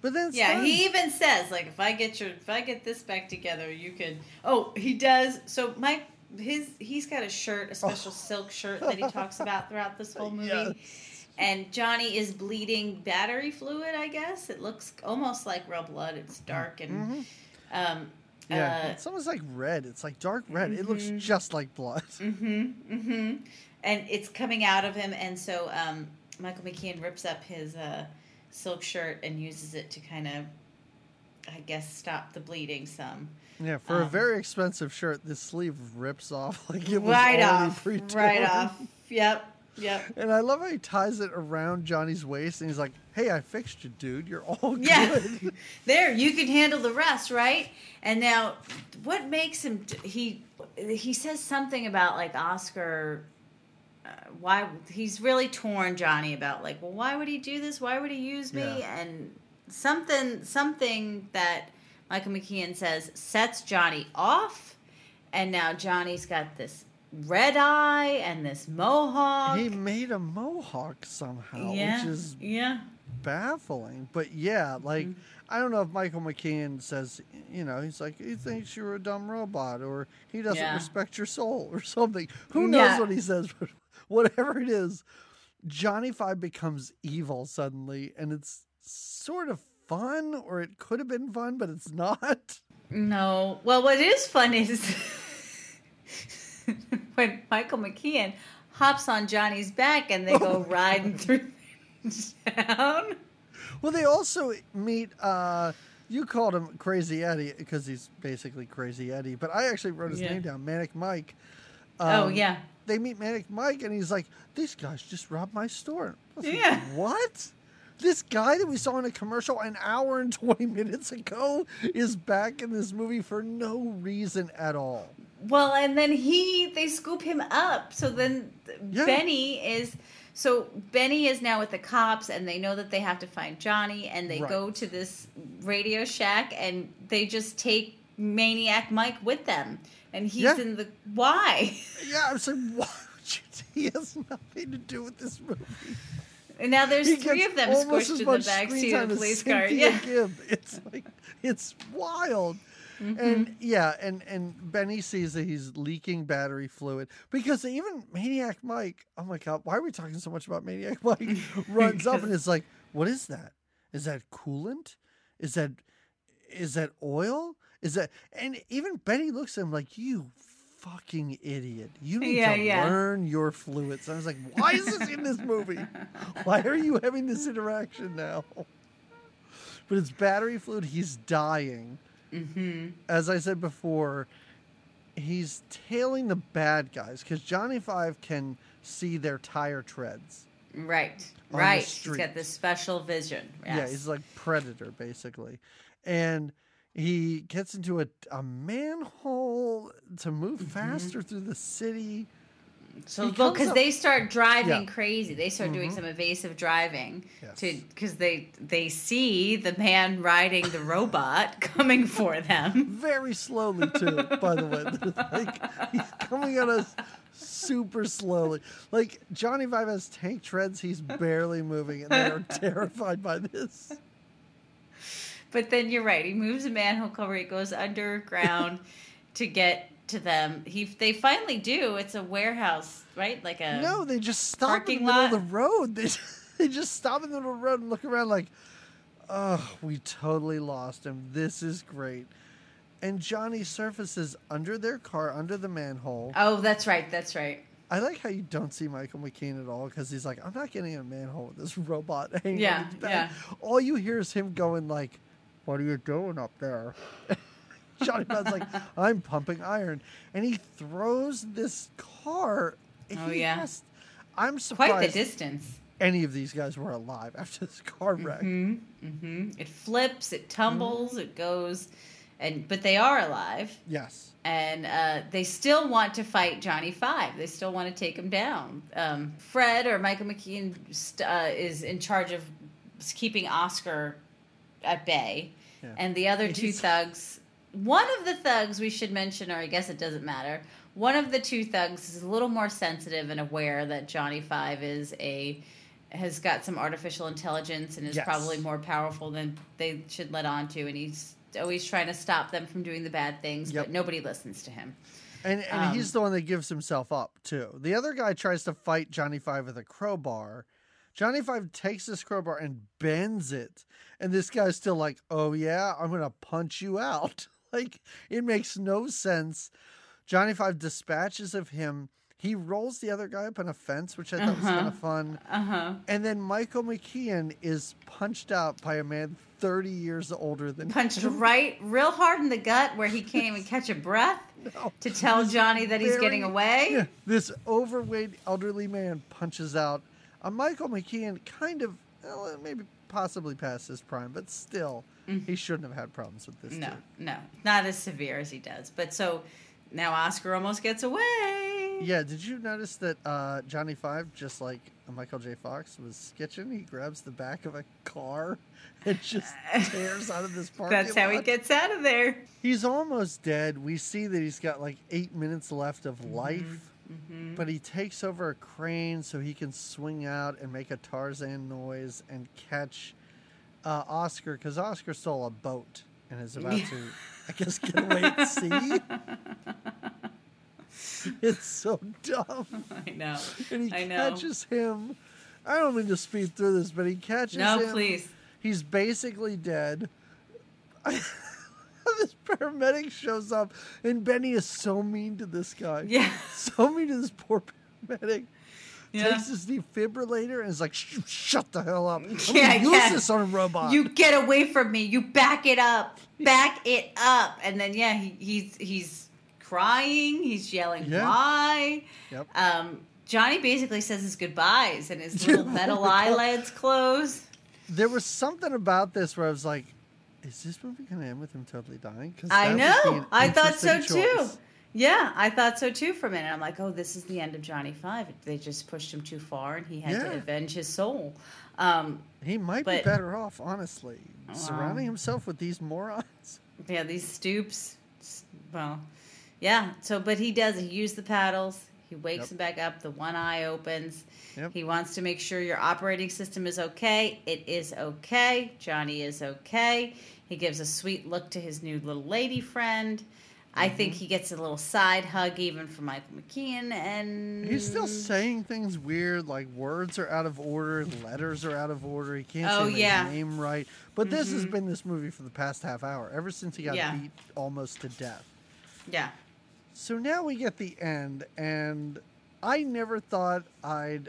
[SPEAKER 1] but then
[SPEAKER 2] Yeah,
[SPEAKER 1] fine.
[SPEAKER 2] he even says like, if I get your, if I get this back together, you could. Oh, he does. So Mike, his, he's got a shirt, a special silk shirt that he talks about throughout this whole movie.
[SPEAKER 1] Yes.
[SPEAKER 2] And Johnny is bleeding battery fluid. I guess it looks almost like real blood. It's dark and.
[SPEAKER 1] Mhm.
[SPEAKER 2] Um,
[SPEAKER 1] Yeah,
[SPEAKER 2] uh,
[SPEAKER 1] it's almost like red. It's like dark red. It looks
[SPEAKER 2] Mhm.
[SPEAKER 1] just like blood.
[SPEAKER 2] Mm-hmm. Mm-hmm. And it's coming out of him, and so um, Michael McKean rips up his uh, silk shirt and uses it to kind of, I guess, stop the bleeding some.
[SPEAKER 1] Yeah, for a
[SPEAKER 2] Um,
[SPEAKER 1] very expensive shirt, this sleeve rips off like it was
[SPEAKER 2] right
[SPEAKER 1] already
[SPEAKER 2] off.
[SPEAKER 1] pre-torn.
[SPEAKER 2] Right off. Yep. Yep.
[SPEAKER 1] And I love how he ties it around Johnny's waist and he's like, Hey, I fixed you, dude. You're all
[SPEAKER 2] Yeah.
[SPEAKER 1] good.
[SPEAKER 2] there you can handle the rest right and now what makes him he he says something about like oscar uh, why he's really torn johnny about like well why would he do this why would he use me
[SPEAKER 1] Yeah.
[SPEAKER 2] and something something that michael mckean says sets johnny off and now johnny's got this red eye and this mohawk
[SPEAKER 1] he made a mohawk somehow,
[SPEAKER 2] yeah
[SPEAKER 1] which is
[SPEAKER 2] yeah
[SPEAKER 1] baffling. But yeah, like
[SPEAKER 2] Mm-hmm.
[SPEAKER 1] I don't know if Michael McKean says, you know, he's like he thinks you're a dumb robot or he doesn't
[SPEAKER 2] Yeah.
[SPEAKER 1] respect your soul or something. Who knows
[SPEAKER 2] Yeah.
[SPEAKER 1] what he says? But whatever it is, Johnny Five becomes evil suddenly, and it's sort of fun, or it could have been fun, but it's not.
[SPEAKER 2] No. Well, what is fun is when Michael McKean hops on Johnny's back and they go riding through town.
[SPEAKER 1] Well, they also meet. uh You called him Crazy Eddie because he's basically Crazy Eddie, but I actually wrote his
[SPEAKER 2] Yeah.
[SPEAKER 1] name down, Manic Mike.
[SPEAKER 2] oh
[SPEAKER 1] Um,
[SPEAKER 2] yeah.
[SPEAKER 1] they meet Manic Mike, and he's like, "These guys just robbed my store." I was like,
[SPEAKER 2] Yeah.
[SPEAKER 1] what? This guy that we saw in a commercial an hour and twenty minutes ago is back in this movie for no reason at all.
[SPEAKER 2] Well, and then he they scoop him up. So then
[SPEAKER 1] Yeah.
[SPEAKER 2] Benny is so Benny is now with the cops and they know that they have to find Johnny and they
[SPEAKER 1] Right.
[SPEAKER 2] go to this radio shack and they just take Maniac Mike with them. And he's
[SPEAKER 1] Yeah.
[SPEAKER 2] in the why?
[SPEAKER 1] Yeah, I was like, "Why would you?" He has nothing to do with this movie.
[SPEAKER 2] And now there's
[SPEAKER 1] He
[SPEAKER 2] three of them squished in the
[SPEAKER 1] much
[SPEAKER 2] back seat of the police car. Yeah.
[SPEAKER 1] Gibb. It's like it's wild.
[SPEAKER 2] Mm-hmm.
[SPEAKER 1] And yeah, and and Benny sees that he's leaking battery fluid because even Maniac Mike, oh my god, why are we talking so much about Maniac Mike? runs up and is like, "What is that? Is that coolant? Is that is that oil? Is that?" And even Benny looks at him like, "You fucking idiot! You need
[SPEAKER 2] Yeah,
[SPEAKER 1] to
[SPEAKER 2] yeah.
[SPEAKER 1] learn your fluids." I was like, "Why is this in this movie? Why are you having this interaction now?" But it's battery fluid. He's dying
[SPEAKER 2] Mm-hmm.
[SPEAKER 1] as I said before, he's tailing the bad guys because Johnny Five can see their tire treads.
[SPEAKER 2] Right. Right. He's got this special vision. Yes.
[SPEAKER 1] Yeah, he's like Predator basically, and he gets into a, a manhole to move
[SPEAKER 2] Mm-hmm.
[SPEAKER 1] faster through the city.
[SPEAKER 2] so because
[SPEAKER 1] up-
[SPEAKER 2] they start driving
[SPEAKER 1] Yeah.
[SPEAKER 2] crazy. They start doing
[SPEAKER 1] Mhm.
[SPEAKER 2] some evasive driving
[SPEAKER 1] Yes.
[SPEAKER 2] to because they they see the man riding the robot coming for them.
[SPEAKER 1] Very slowly too, by the way. like he's coming at us super slowly. Like Johnny Five has tank treads, he's barely moving, and they are terrified by this.
[SPEAKER 2] But then you're right. He moves a manhole cover. He goes underground to get to them. He they finally do. It's a warehouse, right? Like a
[SPEAKER 1] No, they just stop in the middle
[SPEAKER 2] lot?
[SPEAKER 1] of the road. They, they just stop in the middle of the road and look around like, oh, we totally lost him. This is great. And Johnny surfaces under their car, under the manhole.
[SPEAKER 2] Oh, that's right. That's right.
[SPEAKER 1] I like how you don't see Michael McKean at all because he's like, I'm not getting in a manhole with this robot hanging
[SPEAKER 2] Yeah,
[SPEAKER 1] on his back.
[SPEAKER 2] yeah.
[SPEAKER 1] All you hear is him going like, what are you doing up there? Johnny Five's like, I'm pumping iron. And he throws this car.
[SPEAKER 2] Oh,
[SPEAKER 1] He
[SPEAKER 2] yeah.
[SPEAKER 1] has- I'm surprised
[SPEAKER 2] Quite the distance.
[SPEAKER 1] any of these guys were alive after this car wreck.
[SPEAKER 2] hmm hmm It flips. It tumbles. It goes, and but they are alive,
[SPEAKER 1] Yes.
[SPEAKER 2] and uh, they still want to fight Johnny Five. They still want to take him down. Um, Fred or Michael McKean uh, is in charge of keeping Oscar at bay,
[SPEAKER 1] Yeah.
[SPEAKER 2] and the other two thugs. One of the thugs we should mention, or I guess it doesn't matter. One of the two thugs is a little more sensitive and aware that Johnny Five is a has got some artificial intelligence and is
[SPEAKER 1] Yes.
[SPEAKER 2] probably more powerful than they should let on to, and he's always trying to stop them from doing the bad things,
[SPEAKER 1] Yep.
[SPEAKER 2] but nobody listens to him.
[SPEAKER 1] And, and
[SPEAKER 2] Um,
[SPEAKER 1] he's the one that gives himself up, too. The other guy tries to fight Johnny Five with a crowbar. Johnny Five takes this crowbar and bends it. And this guy's still like, oh, yeah, I'm going to punch you out. Like, it makes no sense. Johnny Five dispatches of him. He rolls the other guy up on a fence, which I thought was
[SPEAKER 2] Uh-huh.
[SPEAKER 1] kind of fun.
[SPEAKER 2] Uh huh.
[SPEAKER 1] And then Michael McKean is punched out by a man 30 years older than
[SPEAKER 2] Punched
[SPEAKER 1] him.
[SPEAKER 2] right, real hard in the gut where he can't even catch a breath
[SPEAKER 1] No.
[SPEAKER 2] to tell Johnny that he's
[SPEAKER 1] very-
[SPEAKER 2] getting away.
[SPEAKER 1] Yeah, this overweight elderly man punches out a Michael McKean, kind of, well, maybe possibly past his prime, but still, he shouldn't have had problems with this.
[SPEAKER 2] No,
[SPEAKER 1] dude.
[SPEAKER 2] no, not as severe as he does. But so now Oscar almost gets away.
[SPEAKER 1] Yeah, did you notice that uh, Johnny Five, just like Michael J. Fox, was skitching? He grabs the back of a car and just tears out of this parking
[SPEAKER 2] That's how he gets out of there.
[SPEAKER 1] He's almost dead. We see that he's got like eight minutes left of
[SPEAKER 2] Mm-hmm.
[SPEAKER 1] life, but he takes over a crane so he can swing out and make a Tarzan noise and catch uh, Oscar because Oscar stole a boat and is about to, I guess, get away at sea. it's so dumb.
[SPEAKER 2] I know.
[SPEAKER 1] And he
[SPEAKER 2] I know.
[SPEAKER 1] catches him. I don't mean to speed through this, but he catches
[SPEAKER 2] No,
[SPEAKER 1] him.
[SPEAKER 2] please.
[SPEAKER 1] He's basically dead. this paramedic shows up, and Benny is so mean to this guy.
[SPEAKER 2] Yeah.
[SPEAKER 1] So mean to this poor paramedic.
[SPEAKER 2] Yeah.
[SPEAKER 1] Takes his defibrillator and is like, shut the hell up. I'm
[SPEAKER 2] Yeah,
[SPEAKER 1] use
[SPEAKER 2] yeah.
[SPEAKER 1] this on a robot.
[SPEAKER 2] You get away from me. You back it up. Back it up. And then yeah, he, he's he's crying. He's yelling
[SPEAKER 1] Yeah.
[SPEAKER 2] why.
[SPEAKER 1] Yep.
[SPEAKER 2] Um, Johnny basically says his goodbyes, and his little metal eyelids close.
[SPEAKER 1] There was something about this where I was like, is this movie going to end with him totally dying?
[SPEAKER 2] I
[SPEAKER 1] that would be
[SPEAKER 2] know. I thought so
[SPEAKER 1] interesting
[SPEAKER 2] too. Yeah, I thought so too for a minute. I'm like, oh, this is the end of Johnny Five. They just pushed him too far, and he had to avenge his soul. Um,
[SPEAKER 1] He might be better off, honestly,
[SPEAKER 2] Wow.
[SPEAKER 1] surrounding himself with these morons.
[SPEAKER 2] yeah, these stoops. Well, yeah. So, but he does. He used the paddles. He wakes
[SPEAKER 1] Yep.
[SPEAKER 2] him back up. The one eye opens.
[SPEAKER 1] Yep.
[SPEAKER 2] He wants to make sure your operating system is okay. It is okay. Johnny is okay. He gives a sweet look to his new little lady friend. I think
[SPEAKER 1] Mm-hmm.
[SPEAKER 2] he gets a little side hug even from Michael McKean, and
[SPEAKER 1] He's still saying things weird, like words are out of order, letters are out of order. He can't
[SPEAKER 2] Oh,
[SPEAKER 1] say
[SPEAKER 2] yeah.
[SPEAKER 1] the name right. But this has been this movie for the past half hour, ever since he got
[SPEAKER 2] Yeah.
[SPEAKER 1] beat almost to death.
[SPEAKER 2] yeah.
[SPEAKER 1] So now we get the end, and I never thought I'd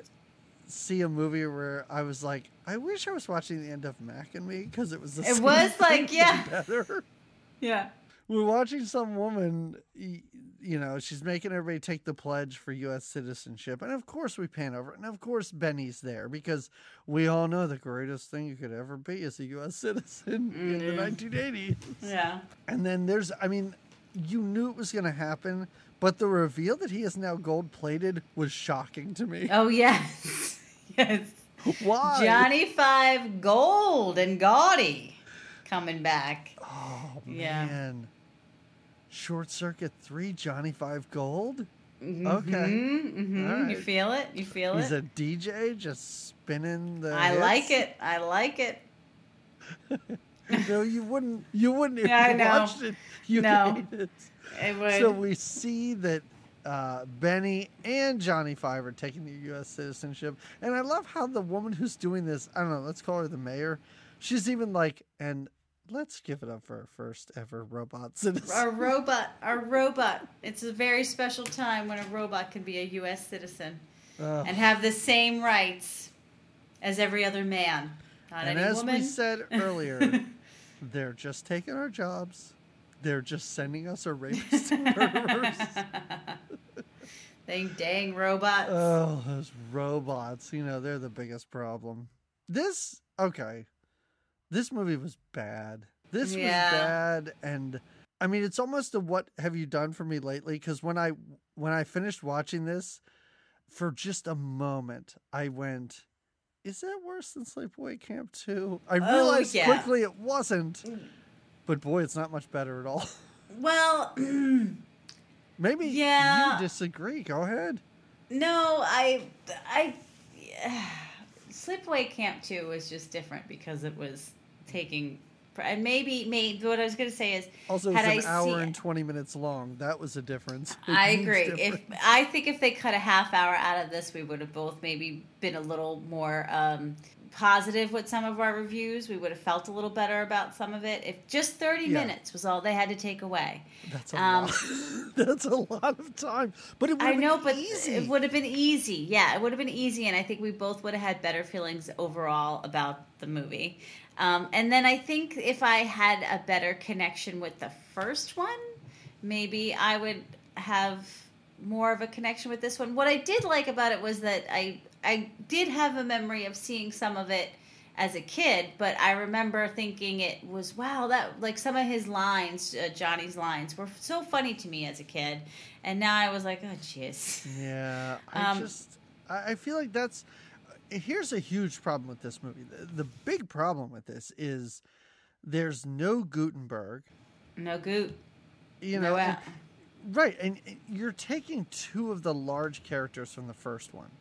[SPEAKER 1] see a movie where I was like, I wish I was watching the end of Mac and Me because it was the
[SPEAKER 2] It
[SPEAKER 1] same
[SPEAKER 2] was like,
[SPEAKER 1] but
[SPEAKER 2] yeah.
[SPEAKER 1] better.
[SPEAKER 2] Yeah.
[SPEAKER 1] We're watching some woman, you know, she's making everybody take the pledge for U.S. citizenship. And of course, we pan over. And of course, Benny's there because we all know the greatest thing you could ever be is a U.S. citizen in the mm-hmm. 1980s.
[SPEAKER 2] Yeah.
[SPEAKER 1] And then there's, I mean, you knew it was going to happen, but the reveal that he is now gold plated was shocking to me.
[SPEAKER 2] Oh yes. yes.
[SPEAKER 1] Why?
[SPEAKER 2] Johnny Five Gold and Gaudy coming back.
[SPEAKER 1] Oh,
[SPEAKER 2] Yeah.
[SPEAKER 1] man. Short Circuit 3, Johnny Five Gold? Okay.
[SPEAKER 2] Mm-hmm.
[SPEAKER 1] All
[SPEAKER 2] You feel it? You feel
[SPEAKER 1] He's
[SPEAKER 2] it?
[SPEAKER 1] a DJ just spinning the.
[SPEAKER 2] I
[SPEAKER 1] hits?
[SPEAKER 2] like it. I like it.
[SPEAKER 1] No, you wouldn't. You wouldn't if
[SPEAKER 2] Yeah,
[SPEAKER 1] you watched it. You
[SPEAKER 2] No.
[SPEAKER 1] hate it.
[SPEAKER 2] It.
[SPEAKER 1] So we see that uh, Benny and Johnny Five are taking the U.S. citizenship, and I love how the woman who's doing this. I don't know. Let's call her the mayor. She's even like, and let's give it up for our first ever robot citizen.
[SPEAKER 2] our robot, our robot. It's a very special time when a robot can be a U.S. citizen and have the same rights as every other man. Not
[SPEAKER 1] and
[SPEAKER 2] any
[SPEAKER 1] as
[SPEAKER 2] woman.
[SPEAKER 1] we said earlier, they're just taking our jobs. They're just sending us our rapists and murderers.
[SPEAKER 2] They dang robots.
[SPEAKER 1] Oh, those robots. You know, they're the biggest problem. This, okay. This movie was bad. This
[SPEAKER 2] Yeah.
[SPEAKER 1] was bad. And I mean, it's almost a what have you done for me lately? Because when I, when I finished watching this, for just a moment, I went, is that worse than Sleepaway Camp 2? I
[SPEAKER 2] Oh,
[SPEAKER 1] realized
[SPEAKER 2] yeah.
[SPEAKER 1] quickly it wasn't. Mm. But boy, it's not much better at all.
[SPEAKER 2] well,
[SPEAKER 1] Maybe
[SPEAKER 2] Yeah.
[SPEAKER 1] you disagree. Go ahead.
[SPEAKER 2] no, I, I, Sleepaway Camp Two was just different because it was taking. And maybe, maybe what I was going to say is,
[SPEAKER 1] Also, it's an
[SPEAKER 2] I
[SPEAKER 1] hour
[SPEAKER 2] see-
[SPEAKER 1] and 20 minutes long. That was a difference. A
[SPEAKER 2] I agree. If. I think if they cut a half hour out of this, we would have both maybe been a little more um, positive with some of our reviews. We would have felt a little better about some of it if just 30
[SPEAKER 1] Yeah.
[SPEAKER 2] minutes was all they had to take away.
[SPEAKER 1] That's a
[SPEAKER 2] Um,
[SPEAKER 1] lot. That's a lot of time. But it would
[SPEAKER 2] I
[SPEAKER 1] have
[SPEAKER 2] know,
[SPEAKER 1] been
[SPEAKER 2] but
[SPEAKER 1] easy.
[SPEAKER 2] it would have been easy. Yeah, it would have been easy, and I think we both would have had better feelings overall about the movie. Um, and then I think if I had a better connection with the first one, maybe I would have more of a connection with this one. What I did like about it was that I I did have a memory of seeing some of it as a kid, but I remember thinking it was wow that like some of his lines, uh, Johnny's lines, were so funny to me as a kid, and now I was like, oh jeez.
[SPEAKER 1] Yeah, I
[SPEAKER 2] Um,
[SPEAKER 1] just I feel like that's here's a huge problem with this movie. The, the big problem with this is there's no Guttenberg.
[SPEAKER 2] No goot.
[SPEAKER 1] You
[SPEAKER 2] No
[SPEAKER 1] know,
[SPEAKER 2] out.
[SPEAKER 1] and- right? And you're taking two of the large characters from the first one,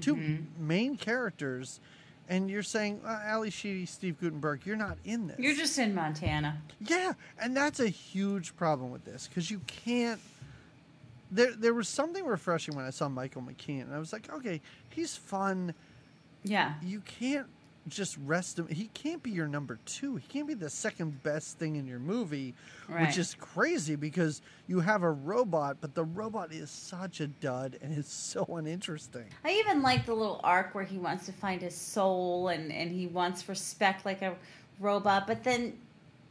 [SPEAKER 1] 2
[SPEAKER 2] Mm-hmm.
[SPEAKER 1] main characters, and you're saying uh, Ally Sheedy, Steve Guttenberg, you're not in this.
[SPEAKER 2] You're just in Montana.
[SPEAKER 1] Yeah, and that's a huge problem with this because you can't. There, there was something refreshing when I saw Michael McKean, and I was like, okay, he's fun.
[SPEAKER 2] Yeah.
[SPEAKER 1] You can't just rest him. He can't be your number two. He can't be the second best thing in your movie,
[SPEAKER 2] Right.
[SPEAKER 1] which is crazy because you have a robot, but the robot is such a dud and it's so uninteresting.
[SPEAKER 2] I even like the little arc where he wants to find his soul and, and he wants respect like a robot, but then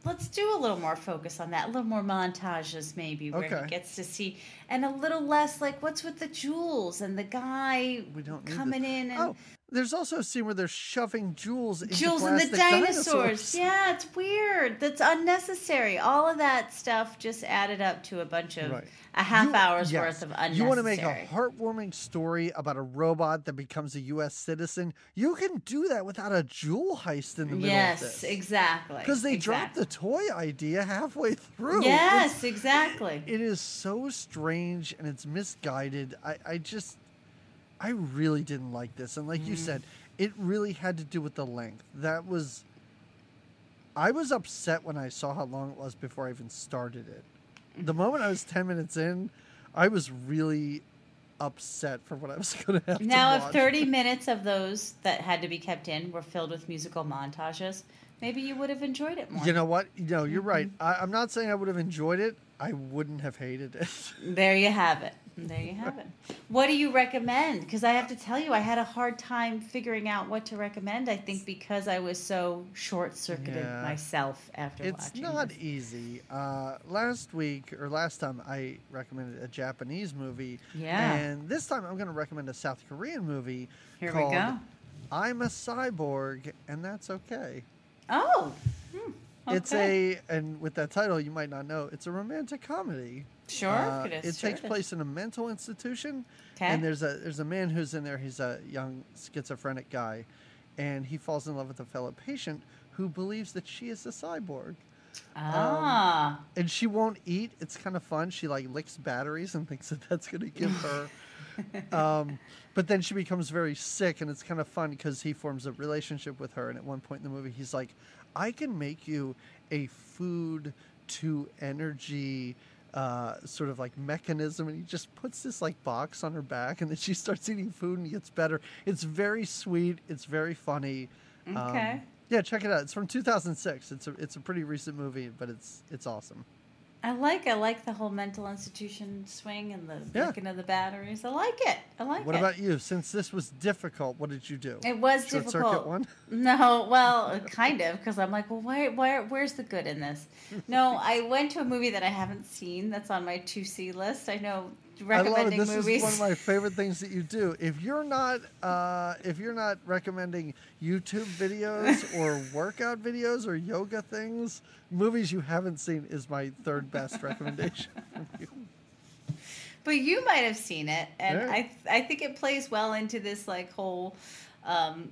[SPEAKER 2] let's do a little more focus on that, a little more montages maybe where
[SPEAKER 1] Okay.
[SPEAKER 2] he gets to see, and a little less like what's with the jewels and the guy
[SPEAKER 1] We don't
[SPEAKER 2] coming in and
[SPEAKER 1] Oh, there's also a scene where they're shoving jewels into
[SPEAKER 2] Jules and the
[SPEAKER 1] plastic
[SPEAKER 2] dinosaurs. Yeah, it's weird. That's unnecessary. All of that stuff just added up to a bunch of
[SPEAKER 1] Right.
[SPEAKER 2] a half
[SPEAKER 1] You-
[SPEAKER 2] hour's
[SPEAKER 1] yes.
[SPEAKER 2] worth of unnecessary.
[SPEAKER 1] You want to make a heartwarming story about a robot that becomes a U.S. citizen? You can do that without a jewel heist in the middle of
[SPEAKER 2] yes, exactly.
[SPEAKER 1] Because they dropped the toy idea halfway through.
[SPEAKER 2] Yes, exactly.
[SPEAKER 1] It's- it is so strange and it's misguided. I, I just, I really didn't like this. And like
[SPEAKER 2] Mm.
[SPEAKER 1] you said, it really had to do with the length. That was, I was upset when I saw how long it was before I even started it. The moment I was 10 minutes in, I was really upset for what I was going to have to do.
[SPEAKER 2] Now,
[SPEAKER 1] to
[SPEAKER 2] if 30 minutes of those that had to be kept in were filled with musical montages, maybe you would have enjoyed it more.
[SPEAKER 1] You know what? No, you're right.
[SPEAKER 2] Mm-hmm.
[SPEAKER 1] I, I'm not saying I would have enjoyed it. I wouldn't have hated it.
[SPEAKER 2] There you have it. There you have it. What do you recommend? Because I have to tell you, I had a hard time figuring out what to recommend. I think because I was so short circuited
[SPEAKER 1] Yeah.
[SPEAKER 2] myself after
[SPEAKER 1] It's
[SPEAKER 2] watching.
[SPEAKER 1] not
[SPEAKER 2] this.
[SPEAKER 1] easy. Uh, last week or last time, I recommended a Japanese movie.
[SPEAKER 2] Yeah.
[SPEAKER 1] And this time, I'm going to recommend a South Korean movie.
[SPEAKER 2] Here we
[SPEAKER 1] called
[SPEAKER 2] go.
[SPEAKER 1] I'm a Cyborg, and that's okay.
[SPEAKER 2] Oh, hmm,
[SPEAKER 1] It's a, and with that title, you might not know, it's a romantic comedy.
[SPEAKER 2] Sure.
[SPEAKER 1] Uh,
[SPEAKER 2] it
[SPEAKER 1] it
[SPEAKER 2] sure
[SPEAKER 1] takes
[SPEAKER 2] is.
[SPEAKER 1] place in a mental institution,
[SPEAKER 2] Okay.
[SPEAKER 1] and there's a there's a man who's in there. He's a young schizophrenic guy, and he falls in love with a fellow patient who believes that she is a cyborg,
[SPEAKER 2] ah,
[SPEAKER 1] and she won't eat. It's kind of fun. She like licks batteries and thinks that that's going to give her. um, but then she becomes very sick, and it's kind of fun because he forms a relationship with her. And at one point in the movie, he's like, "I can make you a food to energy." Uh, sort of like mechanism, and he just puts this like box on her back, and then she starts eating food and gets better. It's very sweet. It's very funny. Um,
[SPEAKER 2] Okay.
[SPEAKER 1] yeah, check it out. It's from 2006. It's a it's a pretty recent movie, but it's it's awesome.
[SPEAKER 2] I like I like the whole mental institution swing and the
[SPEAKER 1] Yeah.
[SPEAKER 2] looking of the batteries. I like it. I like
[SPEAKER 1] What
[SPEAKER 2] it.
[SPEAKER 1] What about you? Since this was difficult, what did you do?
[SPEAKER 2] It was
[SPEAKER 1] Short
[SPEAKER 2] difficult.
[SPEAKER 1] circuit one.
[SPEAKER 2] No, well, kind of, because I'm like, well, where, where, where's the good in this? No, I went to a movie that I haven't seen. That's on my to see list. I know
[SPEAKER 1] I love it. This
[SPEAKER 2] movies.
[SPEAKER 1] is one of my favorite things that you do. If you're not uh, if you're not recommending YouTube videos or workout videos or yoga things, movies you haven't seen is my third best recommendation. from you.
[SPEAKER 2] but you might have seen it, and
[SPEAKER 1] Yeah.
[SPEAKER 2] I, I think it plays well into this like whole um,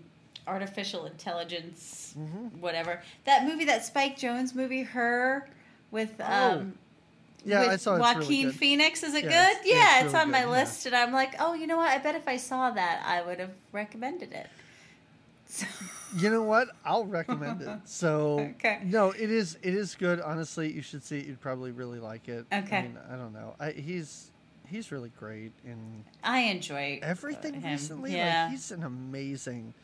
[SPEAKER 2] artificial intelligence,
[SPEAKER 1] Mm-hmm.
[SPEAKER 2] whatever. That movie, that Spike Jonze movie, her with. Um,
[SPEAKER 1] Oh, Yeah,
[SPEAKER 2] with
[SPEAKER 1] I saw it's really
[SPEAKER 2] Joaquin
[SPEAKER 1] good.
[SPEAKER 2] Phoenix. Is it
[SPEAKER 1] Yeah,
[SPEAKER 2] good?
[SPEAKER 1] it's-
[SPEAKER 2] yeah,
[SPEAKER 1] it's
[SPEAKER 2] it's,
[SPEAKER 1] really
[SPEAKER 2] on my
[SPEAKER 1] good, yeah.
[SPEAKER 2] list, and I'm like, oh, you know what? I bet if I saw that, I would have recommended it. So,
[SPEAKER 1] You know what? I'll recommend it. So
[SPEAKER 2] Okay.
[SPEAKER 1] no, it is it is good. Honestly, you should see it. You'd probably really like it.
[SPEAKER 2] Okay.
[SPEAKER 1] I mean, I don't know. I, he's he's really great in
[SPEAKER 2] I enjoy
[SPEAKER 1] everything
[SPEAKER 2] him.
[SPEAKER 1] recently.
[SPEAKER 2] Yeah.
[SPEAKER 1] Like he's an amazing.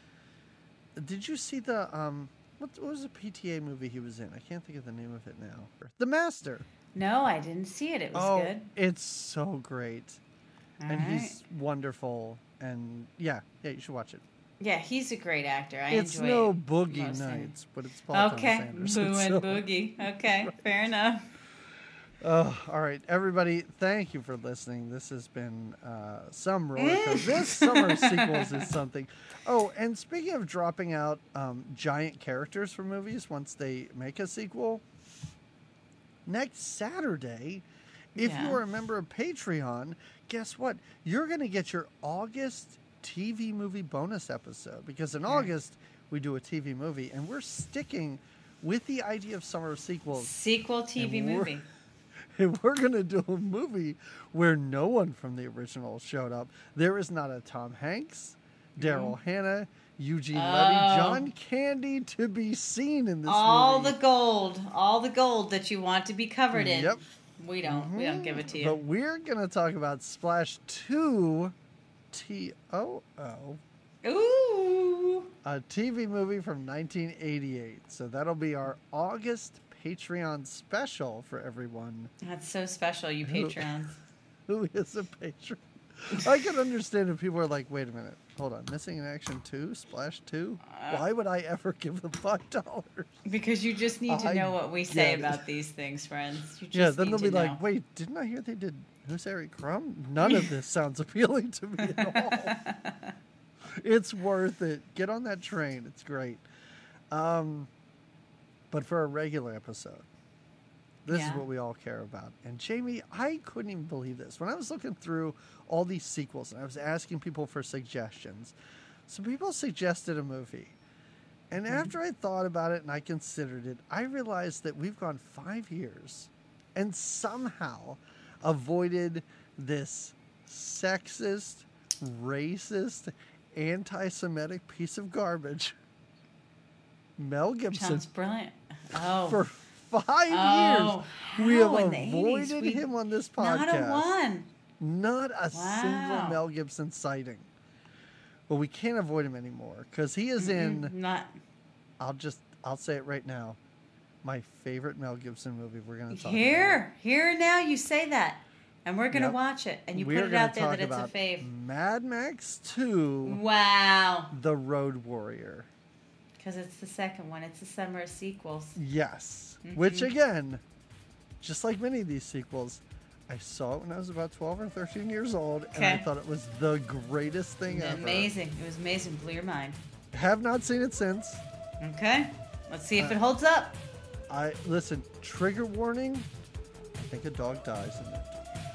[SPEAKER 1] did you see the um? What, what was the PTA movie he was in? I can't think of the name of it now. The Master.
[SPEAKER 2] No, I didn't see it. It was
[SPEAKER 1] oh,
[SPEAKER 2] good.
[SPEAKER 1] it's so great,
[SPEAKER 2] All
[SPEAKER 1] and
[SPEAKER 2] right.
[SPEAKER 1] he's wonderful. And yeah, yeah, you should watch it.
[SPEAKER 2] Yeah, he's a great actor. I
[SPEAKER 1] it's
[SPEAKER 2] enjoy
[SPEAKER 1] no
[SPEAKER 2] it
[SPEAKER 1] Boogie
[SPEAKER 2] mostly.
[SPEAKER 1] Nights, but it's Paul Thomas
[SPEAKER 2] Okay,
[SPEAKER 1] Anderson.
[SPEAKER 2] Boo and
[SPEAKER 1] so-
[SPEAKER 2] Boogie. Okay, fair enough.
[SPEAKER 1] Oh, all right, everybody. Thank you for listening. This has been uh, some roller coaster. this summer sequels is something. Oh, and speaking of dropping out um, giant characters for movies once they make a sequel, next Saturday, if
[SPEAKER 2] Yeah.
[SPEAKER 1] you are a member of Patreon, guess what? You're going to get your August TV movie bonus episode because in August we do a TV movie, and we're sticking with the idea of summer sequels.
[SPEAKER 2] Sequel TV movie.
[SPEAKER 1] And we're going to do a movie where no one from the original showed up. There is not a Tom Hanks, mm-hmm. Daryl Hannah, Eugene Levy,
[SPEAKER 2] Oh.
[SPEAKER 1] John Candy to be seen in this
[SPEAKER 2] All the gold, all the gold that you want to be covered in.
[SPEAKER 1] Yep.
[SPEAKER 2] We don't. We don't mm-hmm. give it to you.
[SPEAKER 1] But we're going to talk about Splash 2 T O O,
[SPEAKER 2] Ooh.
[SPEAKER 1] a TV movie from 1988. So that'll be our August Patreon special for everyone
[SPEAKER 2] That's so special, you
[SPEAKER 1] Who-
[SPEAKER 2] Patreons.
[SPEAKER 1] who is a patron. I can understand if people are like, wait a minute, hold on, missing in action two, splash two?
[SPEAKER 2] Uh,
[SPEAKER 1] Why would I ever give them five dollars?
[SPEAKER 2] Because you just need to
[SPEAKER 1] I
[SPEAKER 2] know what we say about these things, friends.
[SPEAKER 1] Yeah, then they'll be
[SPEAKER 2] to
[SPEAKER 1] like, wait, didn't I hear they did Who's Harry Crumb? None of this sounds appealing to me at all. it's worth it. Get on that train. It's great. Um, but for a regular episode, this
[SPEAKER 2] Yeah.
[SPEAKER 1] is what we all care about. And Jamie, I couldn't even believe this. When I was looking through all these sequels and I was asking people for suggestions, some people suggested a movie. And
[SPEAKER 2] Mm-hmm.
[SPEAKER 1] after I thought about it and I considered it, I realized that we've gone five years and somehow avoided this sexist, racist, anti Semitic piece of garbage. Mel Gibson
[SPEAKER 2] Sounds brilliant. Oh,
[SPEAKER 1] for five
[SPEAKER 2] Oh,
[SPEAKER 1] years. We have
[SPEAKER 2] in 80s?
[SPEAKER 1] avoided
[SPEAKER 2] We-
[SPEAKER 1] him on this podcast.
[SPEAKER 2] not a one.
[SPEAKER 1] Not a single Mel Gibson sighting. Well, we can't avoid him anymore because he is in.
[SPEAKER 2] Mm, Not
[SPEAKER 1] I'll just I'll say it right now. My favorite Mel Gibson movie. We're going to talk
[SPEAKER 2] here, here now. You say that, and we're gonna
[SPEAKER 1] Yep.
[SPEAKER 2] watch it, and you
[SPEAKER 1] We're
[SPEAKER 2] put it out there that it's a fave.
[SPEAKER 1] Mad Max Two:
[SPEAKER 2] Wow,
[SPEAKER 1] The Road Warrior.
[SPEAKER 2] Because it's the second one. It's the summer of sequels.
[SPEAKER 1] Yes, which
[SPEAKER 2] Mhm.
[SPEAKER 1] again, just like many of these sequels, I saw it when I was about twelve or thirteen years old, and I thought it was the greatest thing ever.
[SPEAKER 2] Amazing. It was amazing. Blew your mind.
[SPEAKER 1] Have not seen it since.
[SPEAKER 2] Okay, let's see if
[SPEAKER 1] Uh,
[SPEAKER 2] it holds up.
[SPEAKER 1] I listen. Trigger warning. I think a dog dies in it,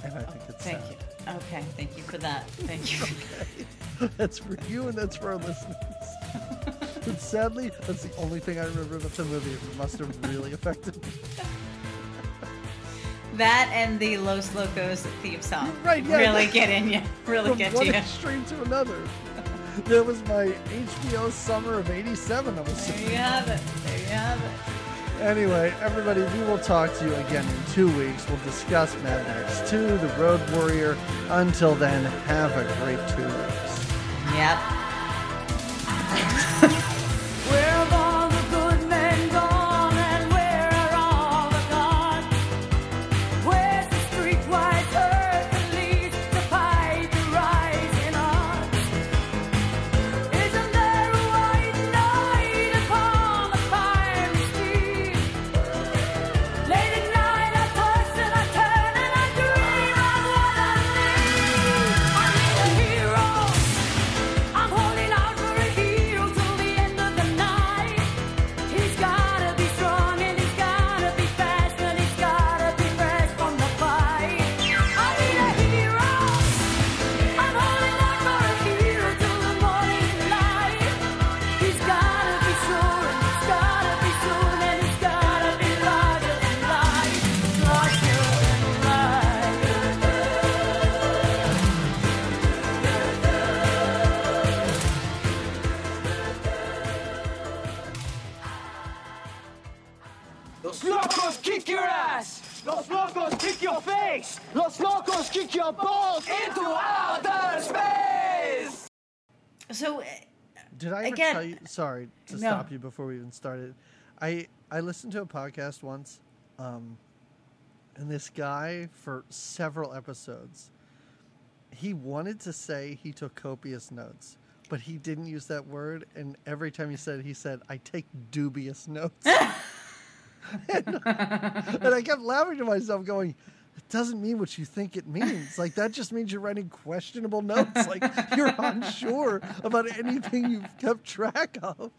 [SPEAKER 1] and I think it's
[SPEAKER 2] Thank
[SPEAKER 1] sad.
[SPEAKER 2] you. Okay, thank you for that. Thank you. okay.
[SPEAKER 1] that's for you and that's for our listeners. but sadly, that's the only thing I remember about the movie. It must have really affected me.
[SPEAKER 2] that and the Los Locos theme song.
[SPEAKER 1] Right, yeah.
[SPEAKER 2] Really get in you. Really
[SPEAKER 1] From
[SPEAKER 2] get
[SPEAKER 1] one
[SPEAKER 2] to you.
[SPEAKER 1] extreme to another. That was my HBO summer of '87. I was
[SPEAKER 2] There you have it. There you have it.
[SPEAKER 1] Anyway, everybody, we will talk to you again in two weeks. We'll discuss Mad Max 2, The Road Warrior. Until then, have a great two weeks.
[SPEAKER 2] Yep.
[SPEAKER 1] Sorry to
[SPEAKER 2] No.
[SPEAKER 1] stop you before we even started. I I listened to a podcast once, um, and this guy for several episodes, he wanted to say he took copious notes, but he didn't use that word. And every time he said, it, he said, "I take dubious notes." and, and I kept laughing to myself, going. It doesn't mean what you think it means. Like that just means you're writing questionable notes. Like you're unsure about anything you've kept track of.